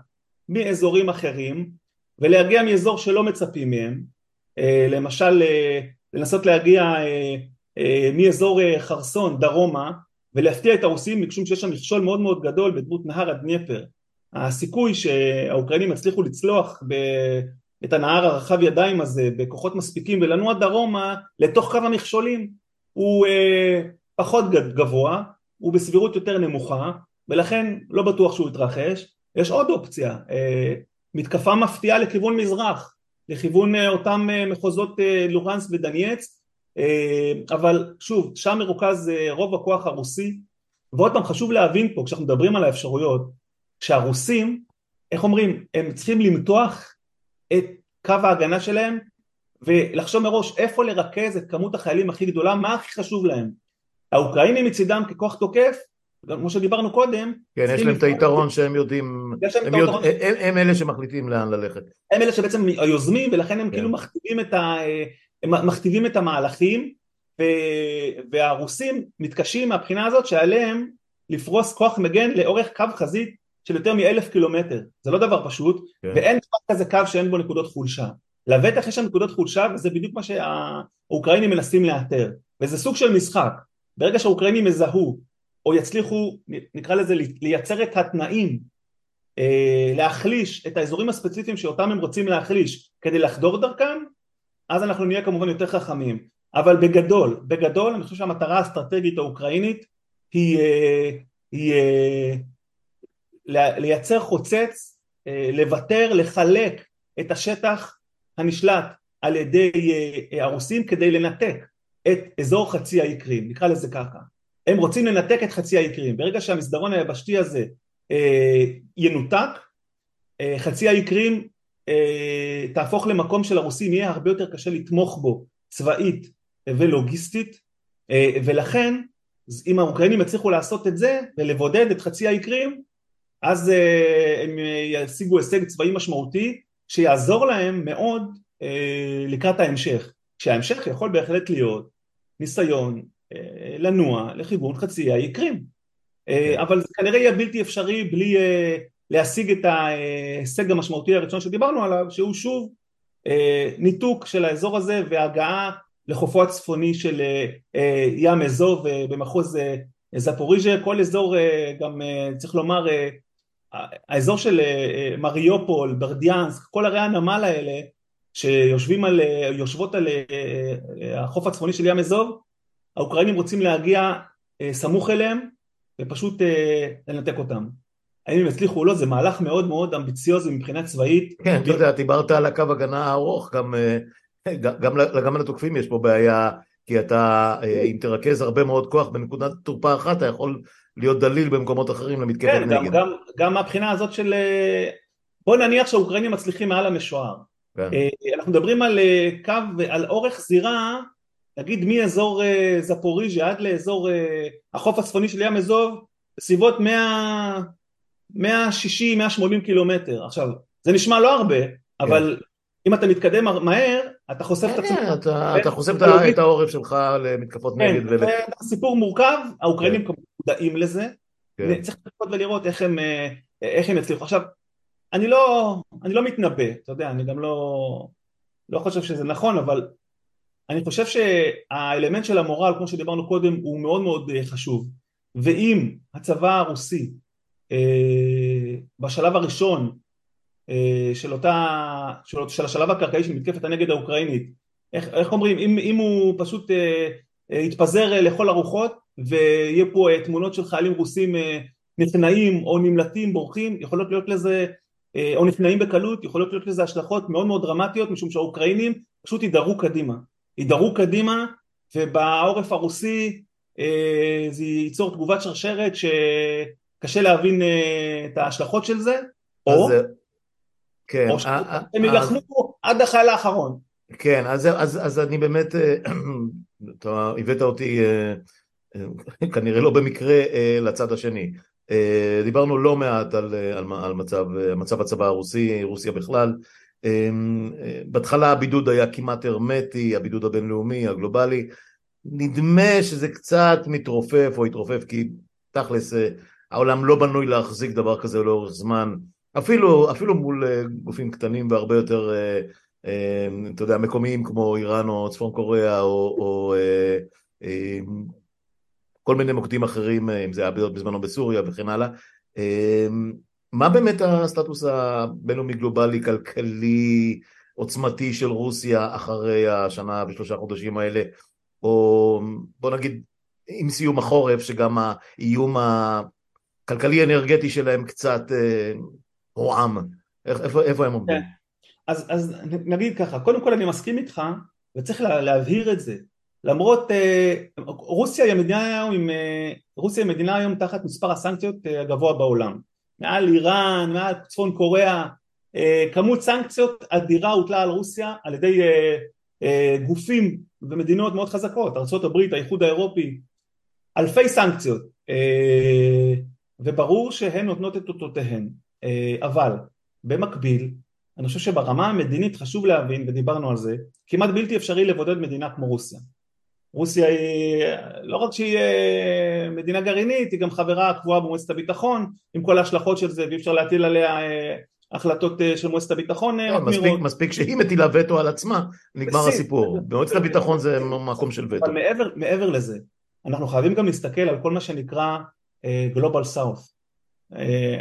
Speaker 2: מאזורים אחרים ולהגיע מאזור שלא מצפים מהם, למשל לנסות להגיע אה, אה, מאזור אה, חרסון דרומה ולהפתיע את הרוסים משום שיש שם מכשול מאוד מאוד גדול בדמות נהר הדניפר הסיכוי שהאוקראינים יצליחו לצלוח ב... את הנהר הרחב ידיים הזה בכוחות מספיקים ולנוע דרומה לתוך קו המכשולים הוא אה, פחות גבוה, הוא בסבירות יותר נמוכה ולכן לא בטוח שהוא יתרחש. יש עוד אופציה, אה, מתקפה מפתיעה לכיוון מזרח לכיוון אה, אותם אה, מחוזות אה, לורנסק ודנייץ אבל שוב שם מרוכז רוב הכוח הרוסי. ועוד פעם חשוב להבין פה כשאנחנו מדברים על האפשרויות שהרוסים איך אומרים הם צריכים למתוח את קו ההגנה שלהם ולחשוב מראש איפה לרכז את כמות החיילים הכי גדולה מה הכי חשוב להם. האוקראינים מצידם ככוח תוקף כמו שדיברנו קודם
Speaker 1: כן יש להם את היתרון שהם יודעים הם, יודע, הם, הם אלה שמחליטים לאן ללכת.
Speaker 2: הם אלה שבעצם היוזמים ולכן הם כן. כאילו מכתיבים את, ה, הם מכתיבים את המהלכים ו, והרוסים מתקשים מהבחינה הזאת שעליהם לפרוס כוח מגן לאורך קו חזית של יותר מאלף קילומטר. זה לא דבר פשוט כן. ואין כזה קו שאין בו נקודות חולשה. לבטח יש שם נקודות חולשה וזה בדיוק מה שהאוקראינים מנסים לאתר. וזה סוג של משחק. ברגע שהאוקראינים יזהו או יצליחו נקרא לזה לייצר את התנאים אה, להחליש את האזורים הספציפיים שאותם הם רוצים להחליש כדי לחדור דרכם אז אנחנו נהיה כמובן יותר חכמים. אבל בגדול, בגדול אני חושב שהמטרה האסטרטגית האוקראינית היא, אה, היא אה, לייצר חוצץ, לוותר, לחלק את השטח הנשלט על ידי הרוסים כדי לנתק את אזור חצי האי קרים, נקרא לזה ככה הם רוצים לנתק את חצי האי קרים. ברגע שהמסדרון היבשתי הזה אה, ינותק, אה, חצי האי קרים אה, תהפוך למקום שלרוסים יהיה הרבה יותר קשה לתמוך בו צבאית ולוגיסטית, אה, ולכן אם האוקראינים יצליחו לעשות את זה ולבודד את חצי האי קרים, אז הם ישיגו הישג צבאי משמעותי שיעזור להם מאוד לקראת ההמשך, שההמשך יכול בהחלט להיות ניסיון לנוע לכיוון חצי האי קרים, כן. אבל זה כנראה יהיה בלתי אפשרי בלי להשיג את ההישג המשמעותי הראשון שדיברנו עליו שהוא שוב ניתוק של האזור הזה והגעה לחופו הצפוני של ים אזוב במחוז זפוריז'ה, כל אזור גם צריך לומר האזור של מריופול, ברדיאנסק, כל ערי הנמל האלה שיושבים על, יושבות על החוף הצפוני של ים אזוב, האוקראינים רוצים להגיע סמוך אליהם ופשוט לנתק אותם. האם הם יצליחו או לא, זה מהלך מאוד מאוד אמביציוזי מבחינה צבאית.
Speaker 1: כן, אתה יודע, דיברת על הקו הגנה הארוך, גם, גם, גם לתוקפים יש פה בעיה, כי אתה, אם תרכז הרבה מאוד כוח בנקודת תורפה אחת, אתה יכול להיות דליל במקומות אחרים למתקפת
Speaker 2: כן,
Speaker 1: נגד.
Speaker 2: כן, גם, גם מהבחינה הזאת של... בוא נניח שהאוקראינים מצליחים מעל המשוער. כן. אנחנו מדברים על קו, על אורך זירה, נגיד מאזור זפוריז'ה עד לאזור החוף הצפוני של ים אזוב, בסביבות 100... 160-180 קילומטר. עכשיו, זה נשמע לא הרבה, כן. אבל אם אתה מתקדם מהר, אתה חושף את
Speaker 1: עצמך. אתה חושף את העורף שלך למתקפות
Speaker 2: כן,
Speaker 1: נגד.
Speaker 2: זה סיפור מורכב, האוקראינים כן. מודעים לזה, צריך לחכות ולראות איך הם יצליחו. עכשיו, אני לא, אני לא מתנבא, אתה יודע, אני גם לא, לא חושב שזה נכון, אבל אני חושב שהאלמנט של המורל, כמו שדיברנו קודם, הוא מאוד מאוד חשוב. ואם הצבא הרוסי אה, בשלב הראשון אה, של אותה, של, של השלב הקרקעי של מתקפת הנגד האוקראינית, איך, איך אומרים, אם, אם הוא פשוט אה, יתפזר לכל הרוחות ויהיה פה תמונות של חיילים רוסים נכנעים או נמלטים, בורחים, יכולות להיות לזה, או נכנעים בקלות, יכולות להיות לזה השלכות מאוד מאוד דרמטיות משום שהאוקראינים פשוט יידרו קדימה, יידרו קדימה ובעורף הרוסי זה ייצור תגובת שרשרת ש... קשה להבין uh, את ההשלכות של זה, או.
Speaker 1: כן,
Speaker 2: או שהם יילחמו עד החייל האחרון.
Speaker 1: כן, אז, אז, אז אני באמת, <clears throat> אתה הבאת אותי כנראה לא במקרה לצד השני. דיברנו לא מעט על, על, על מצב, מצב הצבא הרוסי, רוסיה בכלל. בהתחלה הבידוד היה כמעט הרמטי, הבידוד הבינלאומי, הגלובלי. נדמה שזה קצת מתרופף או התרופף כי תכלס העולם לא בנוי להחזיק דבר כזה לאורך זמן, אפילו, אפילו מול אה, גופים קטנים והרבה יותר, אה, אה, אתה יודע, מקומיים כמו איראן או צפון קוריאה או, או כל מיני מוקדים אחרים, אם זה היה בזמנו בסוריה וכן הלאה. מה באמת הסטטוס הבינלאומי גלובלי כלכלי עוצמתי של רוסיה אחרי השנה ושלושה חודשים האלה, או בוא נגיד עם סיום החורף שגם האיום הכלכלי אנרגטי שלהם קצת אה, רועם, איפה, איפה הם עומדים? כן.
Speaker 2: אז, אז נגיד ככה, קודם כל אני מסכים איתך וצריך לה, להבהיר את זה למרות אה, רוסיה היא המדינה היום עם, אה, רוסיה היא מדינה היום תחת מספר הסנקציות אה, הגבוה בעולם מעל איראן, מעל צפון קוריאה אה, כמות סנקציות אדירה הוטלה על רוסיה על ידי אה, אה, גופים ומדינות מאוד חזקות ארה"ב, האיחוד האירופי אלפי סנקציות וברור שהן נותנות את אותותיהן. אבל במקביל אני חושב שברמה המדינית חשוב להבין ודיברנו על זה כמעט בלתי אפשרי לבודד מדינה כמו רוסיה רוסיה היא לא רק שהיא אה, מדינה גרעינית היא גם חברה קבועה במועצת הביטחון עם כל ההשלכות של זה ואי אפשר להטיל עליה אה, החלטות של מועצת הביטחון
Speaker 1: לא, מספיק, מספיק שהיא מטילה וטו על עצמה נגמר הסיפור. במועצת הביטחון זה מקום של וטו.
Speaker 2: אבל מעבר, מעבר לזה אנחנו חייבים גם להסתכל על כל מה שנקרא גלובל סאוף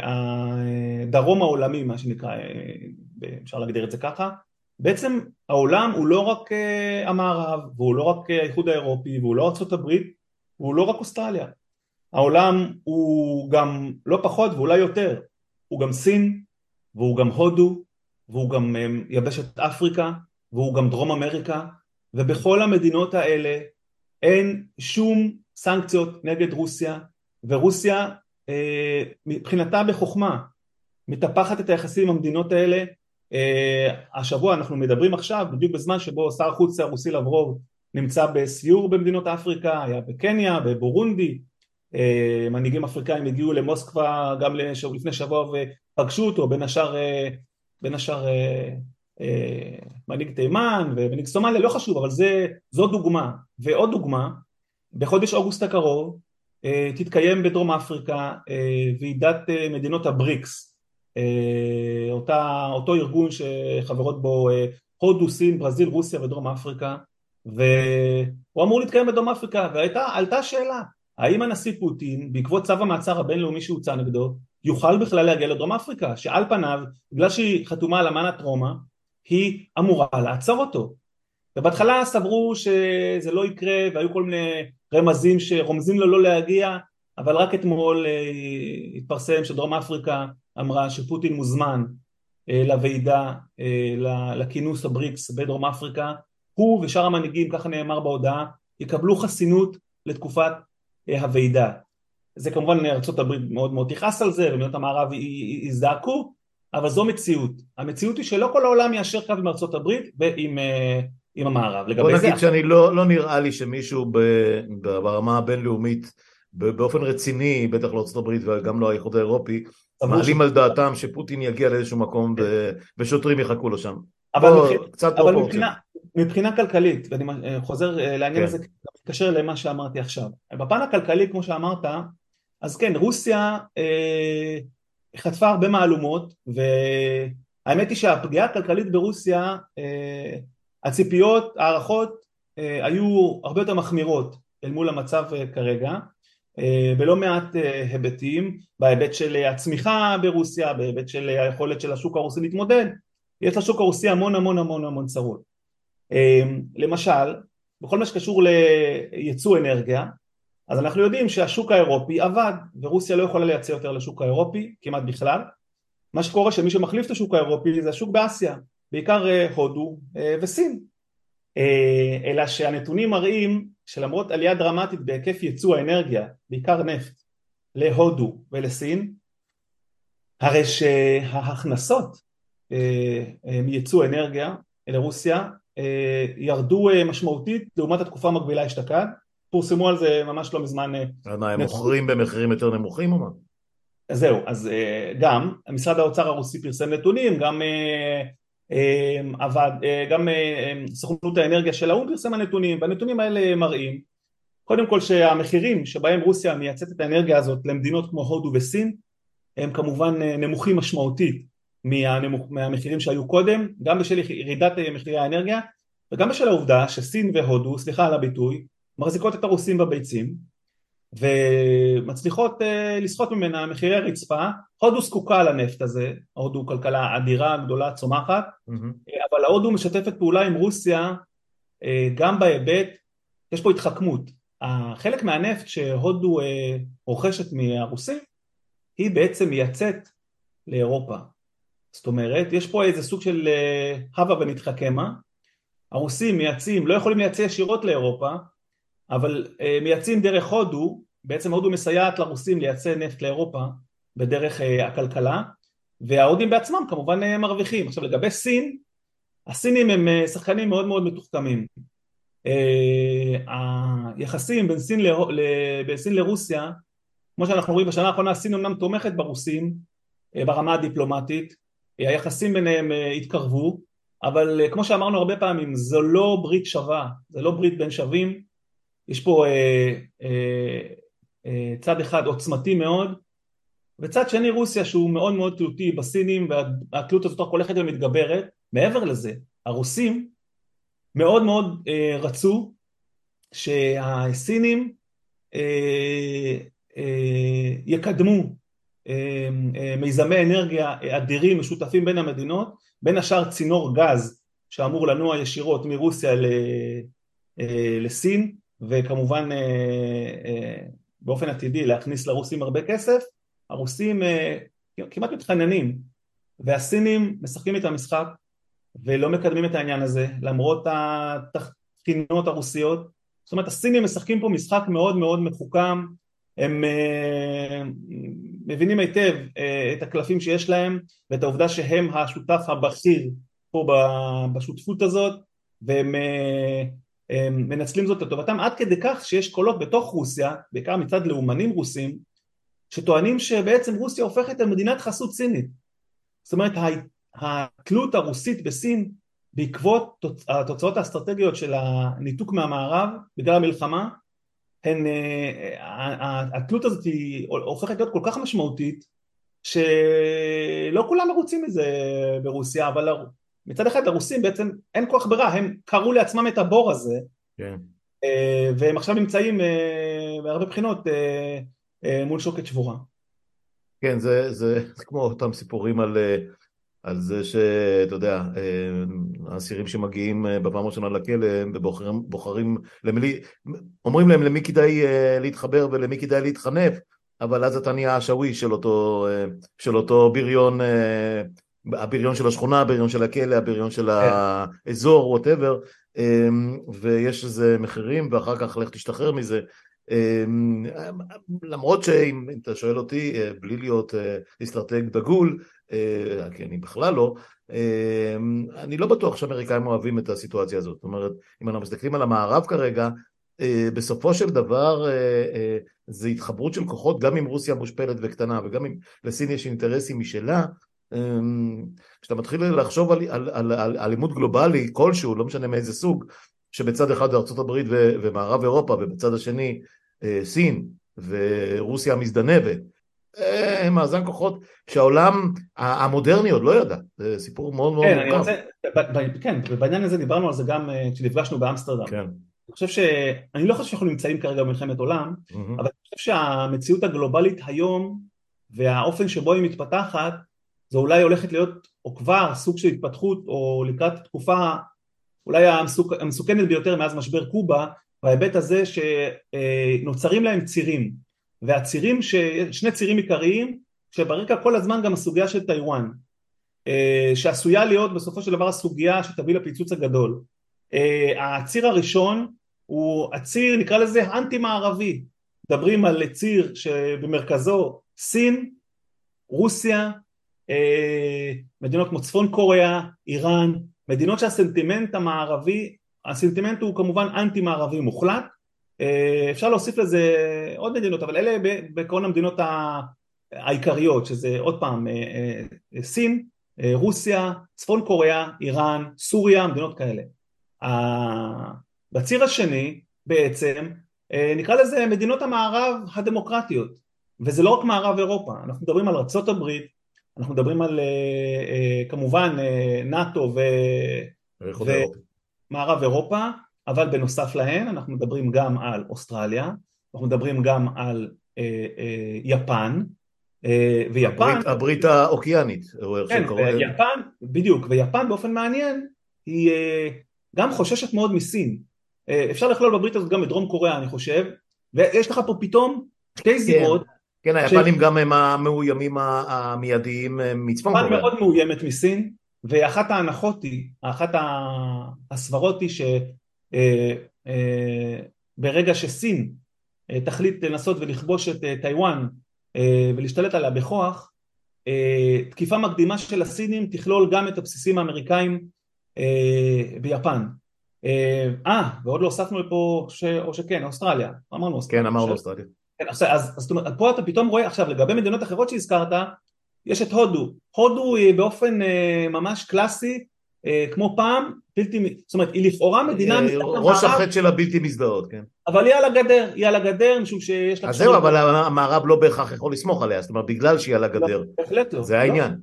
Speaker 2: הדרום העולמי מה שנקרא אה, אפשר להגדיר את זה ככה בעצם העולם הוא לא רק אה, המערב והוא לא רק אה, האיחוד האירופי והוא לא הברית והוא לא רק אוסטרליה. העולם הוא גם לא פחות ואולי יותר. הוא גם סין והוא גם הודו והוא גם יבשת אפריקה והוא גם דרום אמריקה ובכל המדינות האלה אין שום סנקציות נגד רוסיה ורוסיה אה, מבחינתה בחוכמה מטפחת את היחסים עם המדינות האלה אה, השבוע אנחנו מדברים עכשיו בדיוק בזמן שבו שר החוץ הרוסי לברוב נמצא בסיור במדינות אפריקה היה בקניה בבורונדי מנהיגים אפריקאים הגיעו למוסקבה גם לפני שבוע ופגשו אותו, בין השאר, בין השאר מנהיג תימן ומנהיג סומליה, לא חשוב, אבל זה, זו דוגמה. ועוד דוגמה, בחודש אוגוסט הקרוב תתקיים בדרום אפריקה ועידת מדינות הבריקס, אותה, אותו ארגון שחברות בו הודו, סין, ברזיל, רוסיה ודרום אפריקה והוא אמור להתקיים בדרום אפריקה ועלתה שאלה האם הנשיא פוטין בעקבות צו המעצר הבינלאומי שהוצא נגדו יוכל בכלל להגיע לדרום אפריקה שעל פניו בגלל שהיא חתומה על אמנת רומא היא אמורה לעצור אותו. ובהתחלה סברו שזה לא יקרה והיו כל מיני רמזים שרומזים לו לא להגיע אבל רק אתמול התפרסם שדרום אפריקה אמרה שפוטין מוזמן לוועידה, לכינוס הבריקס בדרום אפריקה הוא ושאר המנהיגים, ככה נאמר בהודעה, יקבלו חסינות לתקופת הוועידה. זה כמובן ארה"ב מאוד מאוד תכעס על זה ומדינות המערב יזדעקו, אבל זו מציאות. המציאות היא שלא כל העולם יישר קו עם הברית ועם עם המערב.
Speaker 1: בוא נגיד זה... שאני לא, לא נראה לי שמישהו ב, ברמה הבינלאומית באופן רציני, בטח הברית וגם לא האיחוד האירופי, מעלים על דעתם שפוטין יגיע לאיזשהו מקום. ושוטרים יחכו לו שם.
Speaker 2: אבל, מבח... קצת אבל מבחינה, מבחינה כלכלית, ואני חוזר לעניין כן. הזה, מתקשר למה שאמרתי עכשיו. בפן הכלכלי, כמו שאמרת, אז כן, רוסיה אה, חטפה הרבה מהלומות, והאמת היא שהפגיעה הכלכלית ברוסיה, אה, הציפיות, הערכות, אה, היו הרבה יותר מחמירות אל מול המצב אה, כרגע. אה, בלא מעט אה, היבטים, בהיבט של הצמיחה ברוסיה, בהיבט של היכולת של השוק הרוסי להתמודד, יש לשוק הרוסי המון המון המון המון צרות. אה, למשל, בכל מה שקשור לייצוא אנרגיה, אז אנחנו יודעים שהשוק האירופי עבד, ורוסיה לא יכולה לייצא יותר לשוק האירופי, כמעט בכלל. מה שקורה שמי שמחליף את השוק האירופי זה השוק באסיה, בעיקר הודו וסין. אלא שהנתונים מראים שלמרות עלייה דרמטית בהיקף ייצוא האנרגיה, בעיקר נפט, להודו ולסין, הרי שההכנסות אה, אה, מייצוא אנרגיה לרוסיה אה, ירדו משמעותית לעומת התקופה המקבילה אשתקד, פורסמו על זה ממש לא מזמן.
Speaker 1: מה, הם מוכרים במחירים יותר נמוכים או מה?
Speaker 2: זהו, אז גם משרד האוצר הרוסי פרסם נתונים, גם עבד, גם סוכנות האנרגיה של האו"ם פרסם הנתונים, והנתונים האלה מראים קודם כל שהמחירים שבהם רוסיה מייצאת את האנרגיה הזאת למדינות כמו הודו וסין הם כמובן נמוכים משמעותית מהמחירים שהיו קודם, גם בשל ירידת מחירי האנרגיה וגם בשל העובדה שסין והודו, סליחה על הביטוי, מחזיקות את הרוסים בביצים ומצליחות uh, לסחוט ממנה מחירי רצפה, הודו זקוקה לנפט הזה, הודו כלכלה אדירה, גדולה, צומחת, mm-hmm. אבל הודו משתפת פעולה עם רוסיה uh, גם בהיבט, יש פה התחכמות, חלק מהנפט שהודו uh, רוכשת מהרוסים היא בעצם מייצאת לאירופה, זאת אומרת יש פה איזה סוג של uh, הווה ונתחכמה, הרוסים מייצאים, לא יכולים לייצא ישירות לאירופה אבל אה, מייצאים דרך הודו, בעצם הודו מסייעת לרוסים לייצא נפט לאירופה בדרך אה, הכלכלה וההודים בעצמם כמובן אה, מרוויחים. עכשיו לגבי סין, הסינים הם שחקנים מאוד מאוד מתוחכמים. היחסים בין סין, ל... בין סין לרוסיה, כמו שאנחנו רואים בשנה האחרונה, סין אמנם תומכת ברוסים ברמה הדיפלומטית, היחסים ביניהם התקרבו, אבל כמו שאמרנו הרבה פעמים, זו לא ברית שווה, זה לא ברית בין שווים, יש פה אה, אה, אה, צד אחד עוצמתי מאוד וצד שני רוסיה שהוא מאוד מאוד תלותי בסינים והתלות הזאת רק הולכת ומתגברת. מעבר לזה הרוסים מאוד מאוד אה, רצו שהסינים אה, אה, יקדמו אה, אה, מיזמי אנרגיה אדירים משותפים בין המדינות בין השאר צינור גז שאמור לנוע ישירות מרוסיה ל, אה, לסין וכמובן אה, אה, באופן עתידי להכניס לרוסים הרבה כסף, הרוסים אה, כמעט מתחננים והסינים משחקים את המשחק ולא מקדמים את העניין הזה למרות התחינות הרוסיות. זאת אומרת הסינים משחקים פה משחק מאוד מאוד מחוכם הם מבינים היטב את הקלפים שיש להם ואת העובדה שהם השותף הבכיר פה בשותפות הזאת והם מנצלים זאת לטובתם עד כדי כך שיש קולות בתוך רוסיה, בעיקר מצד לאומנים רוסים, שטוענים שבעצם רוסיה הופכת למדינת חסות סינית. זאת אומרת התלות הרוסית בסין בעקבות התוצאות האסטרטגיות של הניתוק מהמערב בגלל המלחמה, הן, אה, התלות הזאת היא הופכת להיות כל כך משמעותית שלא כולם מרוצים מזה ברוסיה, אבל מצד אחד לרוסים בעצם אין כוח ברירה, הם קראו לעצמם את הבור הזה, כן. אה, והם עכשיו נמצאים אה, בהרבה בחינות מול שוקת שבורה.
Speaker 1: כן, זה, זה <laughs> כמו אותם סיפורים על על זה שאתה יודע, אה, האסירים שמגיעים אה, בפעם הראשונה לכלא ובוחרים, בוחרים, למי, אומרים להם למי כדאי אה, להתחבר ולמי כדאי להתחנף, אבל אז אתה נהיה השאוויש של אותו, של אותו בריון, הבריון של השכונה, הבריון של הכלא, הבריון של כן. האזור, ווטאבר, ויש לזה מחירים ואחר כך לך תשתחרר מזה. למרות שאם אתה שואל אותי, בלי להיות אסטרטג דגול, אה, כי אני בכלל לא, אה, אני לא בטוח שאמריקאים אוהבים את הסיטואציה הזאת. זאת אומרת, אם אנחנו מסתכלים על המערב כרגע, אה, בסופו של דבר זה התחברות של כוחות, גם אם רוסיה מושפלת וקטנה וגם אם לסין יש אינטרסים משלה, כשאתה מתחיל לחשוב על, על, על, על אלימות גלובלי כלשהו, לא משנה מאיזה סוג, שבצד אחד ארה"ב ומערב אירופה ובצד השני סין ורוסיה המזדנבת אה, מאזן כוחות שהעולם המודרני עוד לא ידע, זה סיפור מאוד מאוד
Speaker 2: כן, מורכב. כן, ובעניין הזה דיברנו על זה גם אה, כשנפגשנו באמסטרדם. כן. אני חושב ש... אני לא חושב שאנחנו נמצאים כרגע במלחמת עולם, mm-hmm. אבל אני חושב שהמציאות הגלובלית היום והאופן שבו היא מתפתחת, זו אולי הולכת להיות, או כבר סוג של התפתחות, או לקראת תקופה אולי המסוכ... המסוכנת ביותר מאז משבר קובה, בהיבט הזה שנוצרים להם צירים. והצירים, ש... שני צירים עיקריים, שברקע כל הזמן גם הסוגיה של טיוואן, אה, שעשויה להיות בסופו של דבר הסוגיה שתביא לפיצוץ הגדול. אה, הציר הראשון הוא הציר, נקרא לזה אנטי מערבי, מדברים על ציר שבמרכזו סין, רוסיה, מדינות כמו צפון קוריאה, איראן, מדינות שהסנטימנט המערבי, הסנטימנט הוא כמובן אנטי מערבי מוחלט, אה, אפשר להוסיף לזה עוד מדינות אבל אלה בעקרון המדינות העיקריות שזה עוד פעם אה, אה, סין, רוסיה, צפון קוריאה, איראן, סוריה, מדינות כאלה. בציר השני בעצם נקרא לזה מדינות המערב הדמוקרטיות וזה לא רק מערב אירופה אנחנו מדברים על הברית אנחנו מדברים על כמובן נאט"ו ומערב אירופה אבל בנוסף להן אנחנו מדברים גם על אוסטרליה, אנחנו מדברים גם על אה, אה, יפן,
Speaker 1: אה, ויפן... הברית, הברית האוקיינית,
Speaker 2: כן, ויפן, בדיוק, ויפן באופן מעניין היא אה, גם חוששת מאוד מסין. אה, אפשר לכלול בברית הזאת גם את דרום קוריאה אני חושב, ויש לך פה פתאום שתי כן. זירות
Speaker 1: כן, היפנים ש... גם הם המאוימים המיידיים אה, מצפון קוריאה.
Speaker 2: יפן מאוד מאוימת מסין, ואחת ההנחות היא, אחת הסברות היא אה, אה, ברגע שסין אה, תחליט לנסות ולכבוש את טיוואן ולהשתלט עליה בכוח, תקיפה מקדימה של הסינים תכלול גם את הבסיסים האמריקאים ביפן. אה, ועוד לא הוספנו לפה. או שכן, אוסטרליה,
Speaker 1: אמרנו אוסטרליה. כן, אמרנו אוסטרליה.
Speaker 2: כן, אז, אז, אז פה אתה פתאום רואה, עכשיו לגבי מדינות אחרות שהזכרת, יש את הודו. הודו היא באופן ממש קלאסי אה, כמו פעם, בלתי, זאת אומרת היא לכאורה מדינה
Speaker 1: אה, ראש החטא של הבלתי מזדהות, כן.
Speaker 2: אבל היא על הגדר, היא על הגדר משום שיש
Speaker 1: לה... אז זהו, אבל המערב לא בהכרח יכול לסמוך עליה, זאת אומרת בגלל שהיא על הגדר.
Speaker 2: לא, בהחלט לא.
Speaker 1: זה לא, העניין.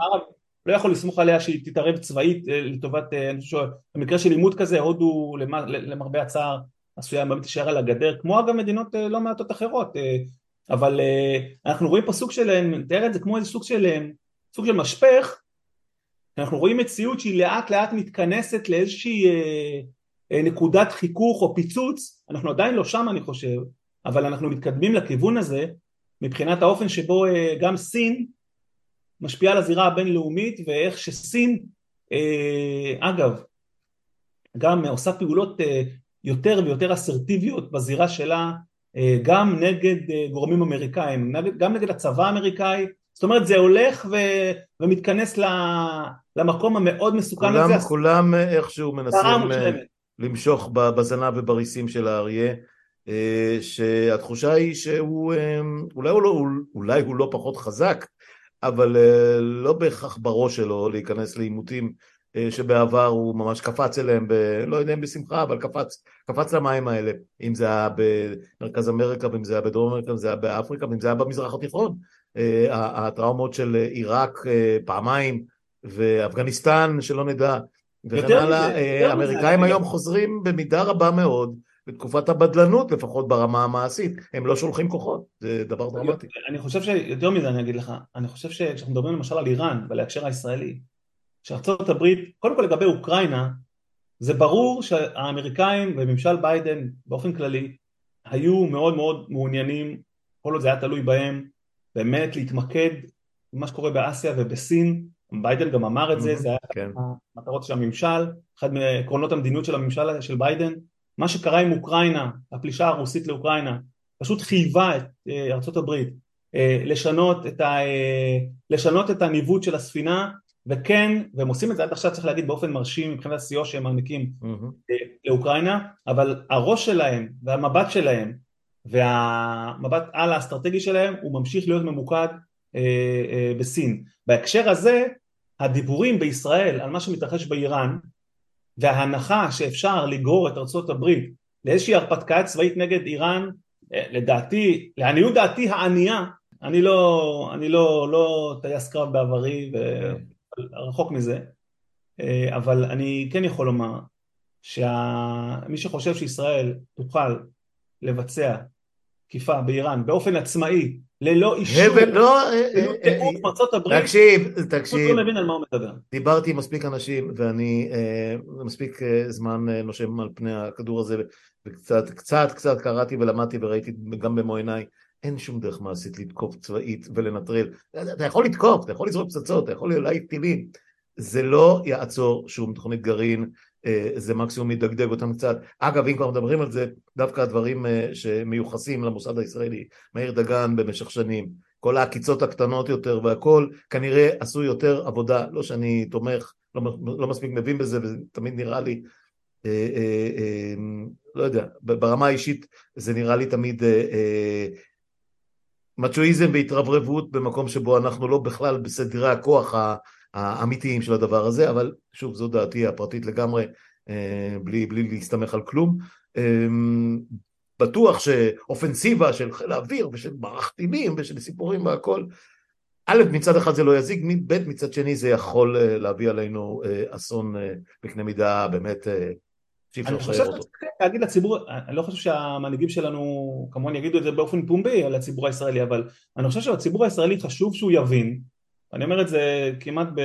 Speaker 2: לא יכול לסמוך עליה שהיא תתערב צבאית אה, לטובת, אני חושב במקרה של עימות כזה, הודו למרבה הצער עשויה באמת להישאר על הגדר, כמו אגב מדינות לא מעטות אחרות, אבל אנחנו רואים פה סוג של, נתאר את זה כמו איזה סוג של, סוג של משפך אנחנו רואים מציאות שהיא לאט לאט מתכנסת לאיזושהי אה, אה, נקודת חיכוך או פיצוץ, אנחנו עדיין לא שם אני חושב, אבל אנחנו מתקדמים לכיוון הזה מבחינת האופן שבו אה, גם סין משפיעה על הזירה הבינלאומית ואיך שסין, אה, אגב, גם עושה פעולות אה, יותר ויותר אסרטיביות בזירה שלה אה, גם נגד אה, גורמים אמריקאים, גם נגד הצבא האמריקאי. זאת אומרת זה הולך ו... ומתכנס למקום המאוד מסוכן
Speaker 1: כולם, הזה. כולם איכשהו מנסים... למשוך בזנב ובריסים של האריה, שהתחושה היא שהוא, אולי הוא לא, אולי הוא לא פחות חזק, אבל לא בהכרח בראש שלו להיכנס לעימותים שבעבר הוא ממש קפץ אליהם, ב, לא יודע אם בשמחה, אבל קפץ, קפץ למים האלה, אם זה היה במרכז אמריקה, ואם זה היה בדרום אמריקה, אם זה היה באפריקה, ואם זה היה במזרח התיכון. הטראומות של עיראק פעמיים, ואפגניסטן, שלא נדע, וכן הלאה, האמריקאים היום חוזרים במידה רבה מאוד בתקופת הבדלנות, לפחות ברמה המעשית, הם לא שולחים כוחות, זה דבר דרמטי.
Speaker 2: אני חושב שיותר מזה אני אגיד לך, אני חושב שכשאנחנו מדברים למשל על איראן, ולהקשר הישראלי, שארצות הברית, קודם כל לגבי אוקראינה, זה ברור שהאמריקאים וממשל ביידן באופן כללי היו מאוד מאוד מעוניינים, כל עוד זה היה תלוי בהם, באמת להתמקד במה שקורה באסיה ובסין, ביידן גם אמר את זה, זה היה כן. המטרות של הממשל, אחד מעקרונות המדיניות של הממשל של ביידן, מה שקרה עם אוקראינה, הפלישה הרוסית לאוקראינה, פשוט חייבה את אה, ארצות הברית אה, לשנות את, ה, אה, לשנות את הניווט של הספינה וכן, והם עושים את זה עד עכשיו צריך להגיד באופן מרשים מבחינת הסיוע שהם מעניקים mm-hmm. לאוקראינה, אבל הראש שלהם והמבט שלהם והמבט על האסטרטגי שלהם הוא ממשיך להיות ממוקד אה, אה, בסין. בהקשר הזה הדיבורים בישראל על מה שמתרחש באיראן וההנחה שאפשר לגרור את ארצות הברית לאיזושהי הרפתקה צבאית נגד איראן אה, לדעתי, לעניות דעתי הענייה אני לא, אני לא, לא טייס קרב בעברי ורחוק מזה אבל אני כן יכול לומר שמי שחושב שישראל תוכל לבצע תקיפה באיראן באופן עצמאי ללא אישור,
Speaker 1: לא,
Speaker 2: ללא תיאום ארצות הברית,
Speaker 1: תקשיב, תקשיב,
Speaker 2: לא מבין על מה הוא מדבר.
Speaker 1: דיברתי עם מספיק אנשים ואני מספיק זמן נושם על פני הכדור הזה וקצת קצת קצת קראתי ולמדתי וראיתי גם במו עיניי אין שום דרך מעשית לתקוף צבאית ולנטרל, אתה יכול לתקוף, אתה יכול לזרוק פצצות, אתה יכול להעיף טילים, זה לא יעצור שום תוכנית גרעין אה, זה מקסימום ידגדג אותם קצת. אגב, אם כבר מדברים על זה, דווקא הדברים אה, שמיוחסים למוסד הישראלי, מאיר דגן במשך שנים, כל העקיצות הקטנות יותר והכל, כנראה עשו יותר עבודה, לא שאני תומך, לא, לא מספיק מבין בזה, וזה תמיד נראה לי, אה, אה, אה, לא יודע, ברמה האישית זה נראה לי תמיד אה, אה, מצ'ואיזם והתרברבות במקום שבו אנחנו לא בכלל בסדרי הכוח האמיתיים של הדבר הזה, אבל שוב זו דעתי הפרטית לגמרי, אה, בלי, בלי להסתמך על כלום. אה, בטוח שאופנסיבה של חיל האוויר ושל מערך טילים ושל סיפורים והכל, א', מצד אחד זה לא יזיק, ב', מצד שני זה יכול אה, להביא עלינו אסון בקנה מידה באמת אפשר לשחרר אותו.
Speaker 2: להגיד לציבור, אני לא חושב שהמנהיגים שלנו כמובן יגידו את זה באופן פומבי על הציבור הישראלי, אבל אני חושב שלציבור הישראלי חשוב שהוא יבין אני אומר את זה כמעט ב...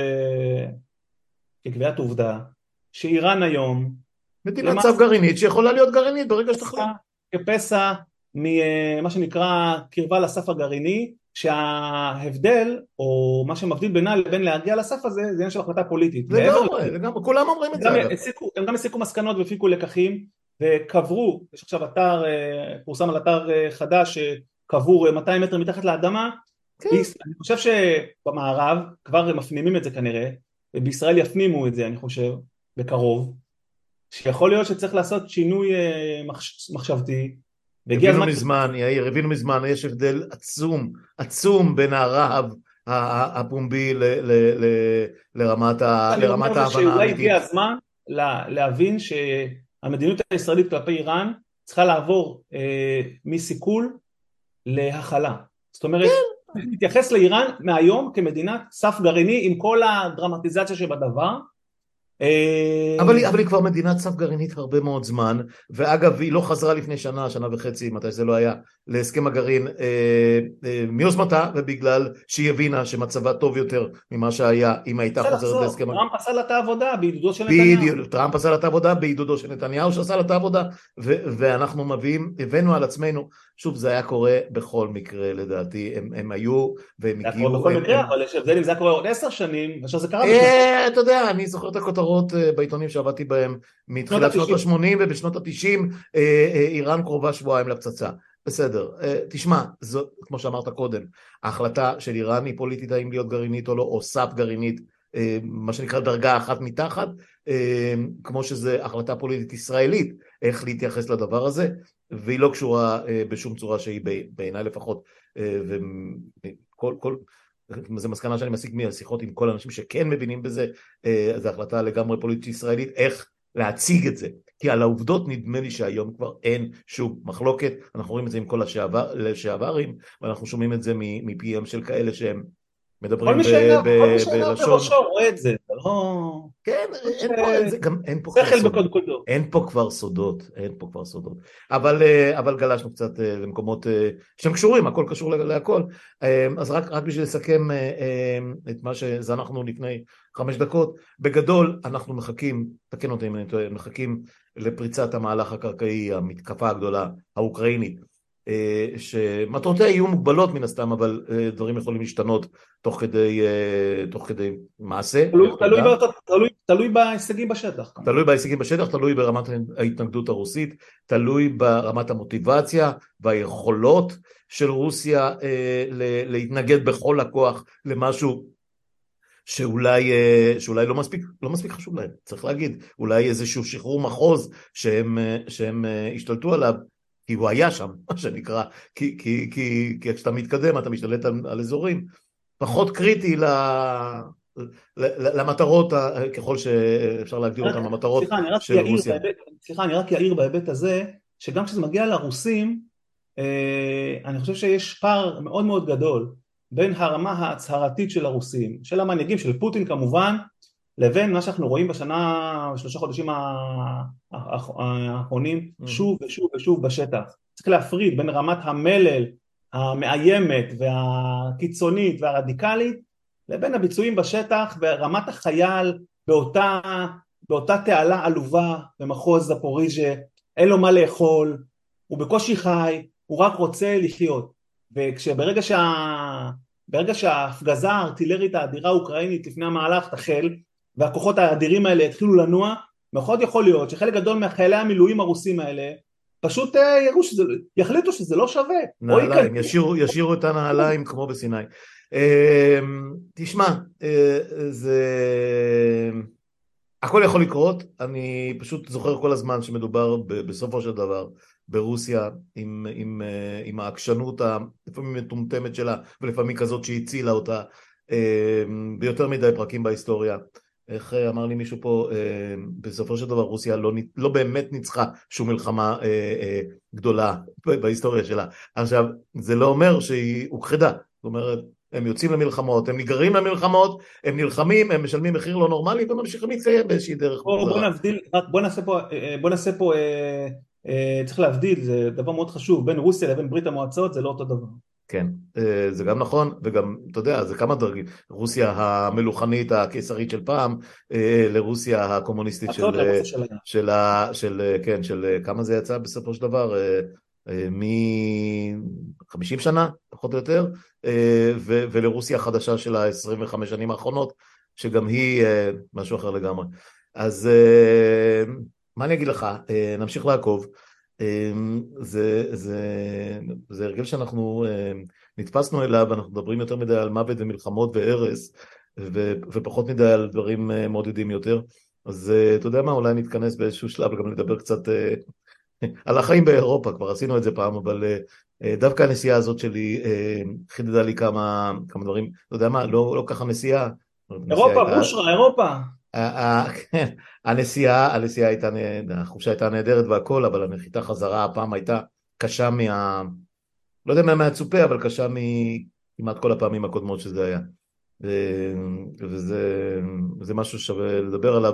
Speaker 2: כקביעת עובדה, שאיראן היום...
Speaker 1: מדינת צו גרעינית שיכולה להיות גרעינית ברגע שתחליט.
Speaker 2: כפסע ממה שנקרא קרבה לסף הגרעיני, שההבדל, או מה שמבדיל בינה לבין להגיע לסף הזה, זה עניין של החלטה פוליטית.
Speaker 1: לגמרי, לגמרי, כולם אומרים את זה.
Speaker 2: הם גם הסיקו מסקנות והפיקו לקחים, וקברו, יש עכשיו אתר, אה, פורסם על אתר אה, חדש, שקבור 200 מטר מתחת לאדמה, כן. אני חושב שבמערב כבר מפנימים את זה כנראה, ובישראל יפנימו את זה אני חושב, בקרוב, שיכול להיות שצריך לעשות שינוי אה, מחשבתי,
Speaker 1: והגיע הזמן... מזמן, יאיר, הבינו מזמן, יש הבדל עצום, עצום בין הרהב הפומבי לרמת ההבנה האמיתית.
Speaker 2: שאולי הגיע הזמן להבין שהמדיניות הישראלית כלפי איראן צריכה לעבור אה, מסיכול להכלה. זאת אומרת, כן. להתייחס לאיראן מהיום כמדינת סף גרעיני עם כל הדרמטיזציה שבדבר
Speaker 1: אה, אבל, אבל היא כבר מדינת סף גרעינית הרבה מאוד זמן, ואגב היא לא חזרה לפני שנה, שנה וחצי, מתי שזה לא היה, להסכם הגרעין אה, אה, מיוזמתה, ובגלל שהיא הבינה שמצבה טוב יותר ממה שהיה אם הייתה חוזרת להסכם
Speaker 2: הגרעין. טראמפ עשה לה את העבודה בעידודו של נתניהו. בדיוק,
Speaker 1: טראמפ עשה לה את העבודה בעידודו של נתניהו שעשה לה את העבודה, ואנחנו מביאים, הבאנו על עצמנו, שוב זה היה קורה בכל מקרה לדעתי, הם, הם היו והם הגיעו. זה היה קורה
Speaker 2: בכל מקרה, אבל יש הבדל אם זה היה קורה עוד עשר שנים, מאשר זה קרה בשביל. אה, אתה יודע,
Speaker 1: אני זוכר את הכותרות כותרות אה, בעיתונים שעבדתי בהם מתחילת שנות ה-80 ובשנות ה-90 אה, אה, איראן קרובה שבועיים לפצצה. בסדר, תשמע, זו, כמו שאמרת קודם, ההחלטה של איראן היא פוליטית האם להיות גרעינית או לא, או סאפ גרעינית, מה שנקרא דרגה אחת מתחת, כמו שזה החלטה פוליטית ישראלית, איך להתייחס לדבר הזה, והיא לא קשורה בשום צורה שהיא בעיניי לפחות, וכל, כל, זו מסקנה שאני מסיק מהשיחות עם כל האנשים שכן מבינים בזה, זו החלטה לגמרי פוליטית ישראלית, איך להציג את זה, כי על העובדות נדמה לי שהיום כבר אין שום מחלוקת, אנחנו רואים את זה עם כל השעברים, ואנחנו שומעים את זה מפיהם של כאלה שהם מדברים
Speaker 2: בלשון... כל מי שעיניו בראשו רואה את זה לא...
Speaker 1: כן, אין פה, זה גם אין פה כבר סודות, אין פה כבר סודות, אין פה כבר סודות, אבל, אה, אבל גלשנו קצת אה, למקומות אה, שהם קשורים, הכל קשור להכל, אז רק, רק בשביל לסכם את מה שזנחנו לפני חמש דקות, בגדול אנחנו מחכים, תקן אותי אם אני טועה, מחכים לפריצת המהלך הקרקעי, המתקפה הגדולה האוקראינית שמטרותיה יהיו מוגבלות מן הסתם, אבל אה, דברים יכולים להשתנות תוך כדי, אה, תוך כדי מעשה.
Speaker 2: תלוי, תלוי, ב, תלוי, תלוי בהישגים בשטח.
Speaker 1: תלוי בהישגים בשטח, תלוי ברמת ההתנגדות הרוסית, תלוי ברמת המוטיבציה והיכולות של רוסיה להתנגד בכל הכוח למשהו שאולי, שאולי לא, מספיק, לא מספיק חשוב להם, צריך להגיד, אולי איזשהו שחרור מחוז שהם, שהם השתלטו עליו כי הוא היה שם, מה שנקרא, כי, כי, כי, כי כשאתה מתקדם אתה משתלט על, על אזורים, פחות קריטי ל, למטרות, ככל שאפשר להגדיר אותן, המטרות של רוסיה.
Speaker 2: סליחה, אני רק אעיר בהיבט הזה, שגם כשזה מגיע לרוסים, אה, אני חושב שיש פער מאוד מאוד גדול בין הרמה ההצהרתית של הרוסים, של המנהיגים, של פוטין כמובן, לבין מה שאנחנו רואים בשנה, בשלושה חודשים האחרונים mm-hmm. שוב ושוב ושוב בשטח. צריך להפריד בין רמת המלל המאיימת והקיצונית והרדיקלית לבין הביצועים בשטח ורמת החייל באותה, באותה תעלה עלובה במחוז זפוריז'ה, אין לו מה לאכול, הוא בקושי חי, הוא רק רוצה לחיות. וכשברגע שה... ברגע שההפגזה הארטילרית האדירה האוקראינית לפני המהלך תחל, והכוחות האדירים האלה התחילו לנוע, מאוד יכול להיות שחלק גדול מחיילי המילואים הרוסים האלה פשוט אה, יראו שזה, יחליטו שזה לא שווה.
Speaker 1: נעליים, ישירו, ישירו את הנעליים כמו בסיני. אמ, תשמע, אה, זה... הכל יכול לקרות, אני פשוט זוכר כל הזמן שמדובר בסופו של דבר ברוסיה עם, עם, אה, עם העקשנות הלפעמים מטומטמת שלה ולפעמים כזאת שהצילה אותה אמ, ביותר מדי פרקים בהיסטוריה. איך אה, אמר לי מישהו פה, אה, בסופו של דבר רוסיה לא, לא באמת ניצחה שום מלחמה אה, גדולה בהיסטוריה שלה. עכשיו, זה לא אומר שהיא הוכחדה, זאת אומרת, הם יוצאים למלחמות, הם נגררים למלחמות, הם נלחמים, הם משלמים מחיר לא נורמלי וממשיכים להתקיים באיזושהי דרך.
Speaker 2: בוא, בוא נבדיל, בוא נעשה פה, בוא נעשה פה אה, אה, צריך להבדיל, זה דבר מאוד חשוב, בין רוסיה לבין ברית המועצות זה לא אותו דבר.
Speaker 1: כן, אה, זה גם נכון, וגם, אתה יודע, זה כמה דרגים, רוסיה המלוכנית הקיסרית של פעם, אה, לרוסיה הקומוניסטית של, של, של, של, כן, של כמה זה יצא בסופו של דבר, אה, מ-50 שנה, פחות או יותר, ו, ולרוסיה החדשה של ה-25 שנים האחרונות, שגם היא משהו אחר לגמרי. אז מה אני אגיד לך, נמשיך לעקוב. אמ, זה, זה, זה הרגל שאנחנו אמ, נתפסנו אליו, אנחנו מדברים יותר מדי על מוות ומלחמות והרס, ו, ופחות מדי על דברים אה, מעודדים יותר. אז אה, אתה יודע מה, אולי נתכנס באיזשהו שלב גם לדבר קצת אה, על החיים באירופה, כבר עשינו את זה פעם, אבל דווקא הנסיעה הזאת שלי חידדה לי כמה, כמה דברים, אתה יודע מה, לא, לא ככה נסיעה.
Speaker 2: אירופה, בושרה, אירופה.
Speaker 1: כן, הנסיעה, הנסיעה הייתה, החופשה הייתה נהדרת והכל, אבל הנחיתה חזרה הפעם הייתה קשה מה... לא יודע מה מהצופה, אבל קשה מכמעט כל הפעמים הקודמות שזה היה. וזה משהו ששווה לדבר עליו,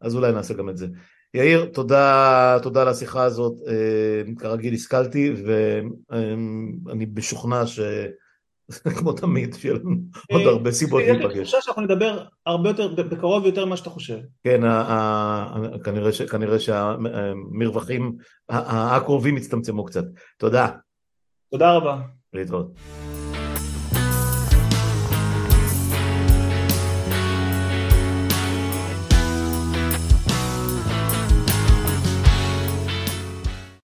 Speaker 1: אז אולי נעשה גם את זה. יאיר, תודה, תודה על השיחה הזאת, אה, כרגיל השכלתי, ואני משוכנע ש... <laughs> כמו תמיד, שיהיה לנו עוד אה, הרבה סיבות
Speaker 2: להיפגש. יש לי תחושה שאנחנו נדבר הרבה יותר, בקרוב יותר ממה שאתה חושב.
Speaker 1: כן, כנראה שהמרווחים הקרובים יצטמצמו קצת. תודה.
Speaker 2: תודה רבה.
Speaker 1: להתראות.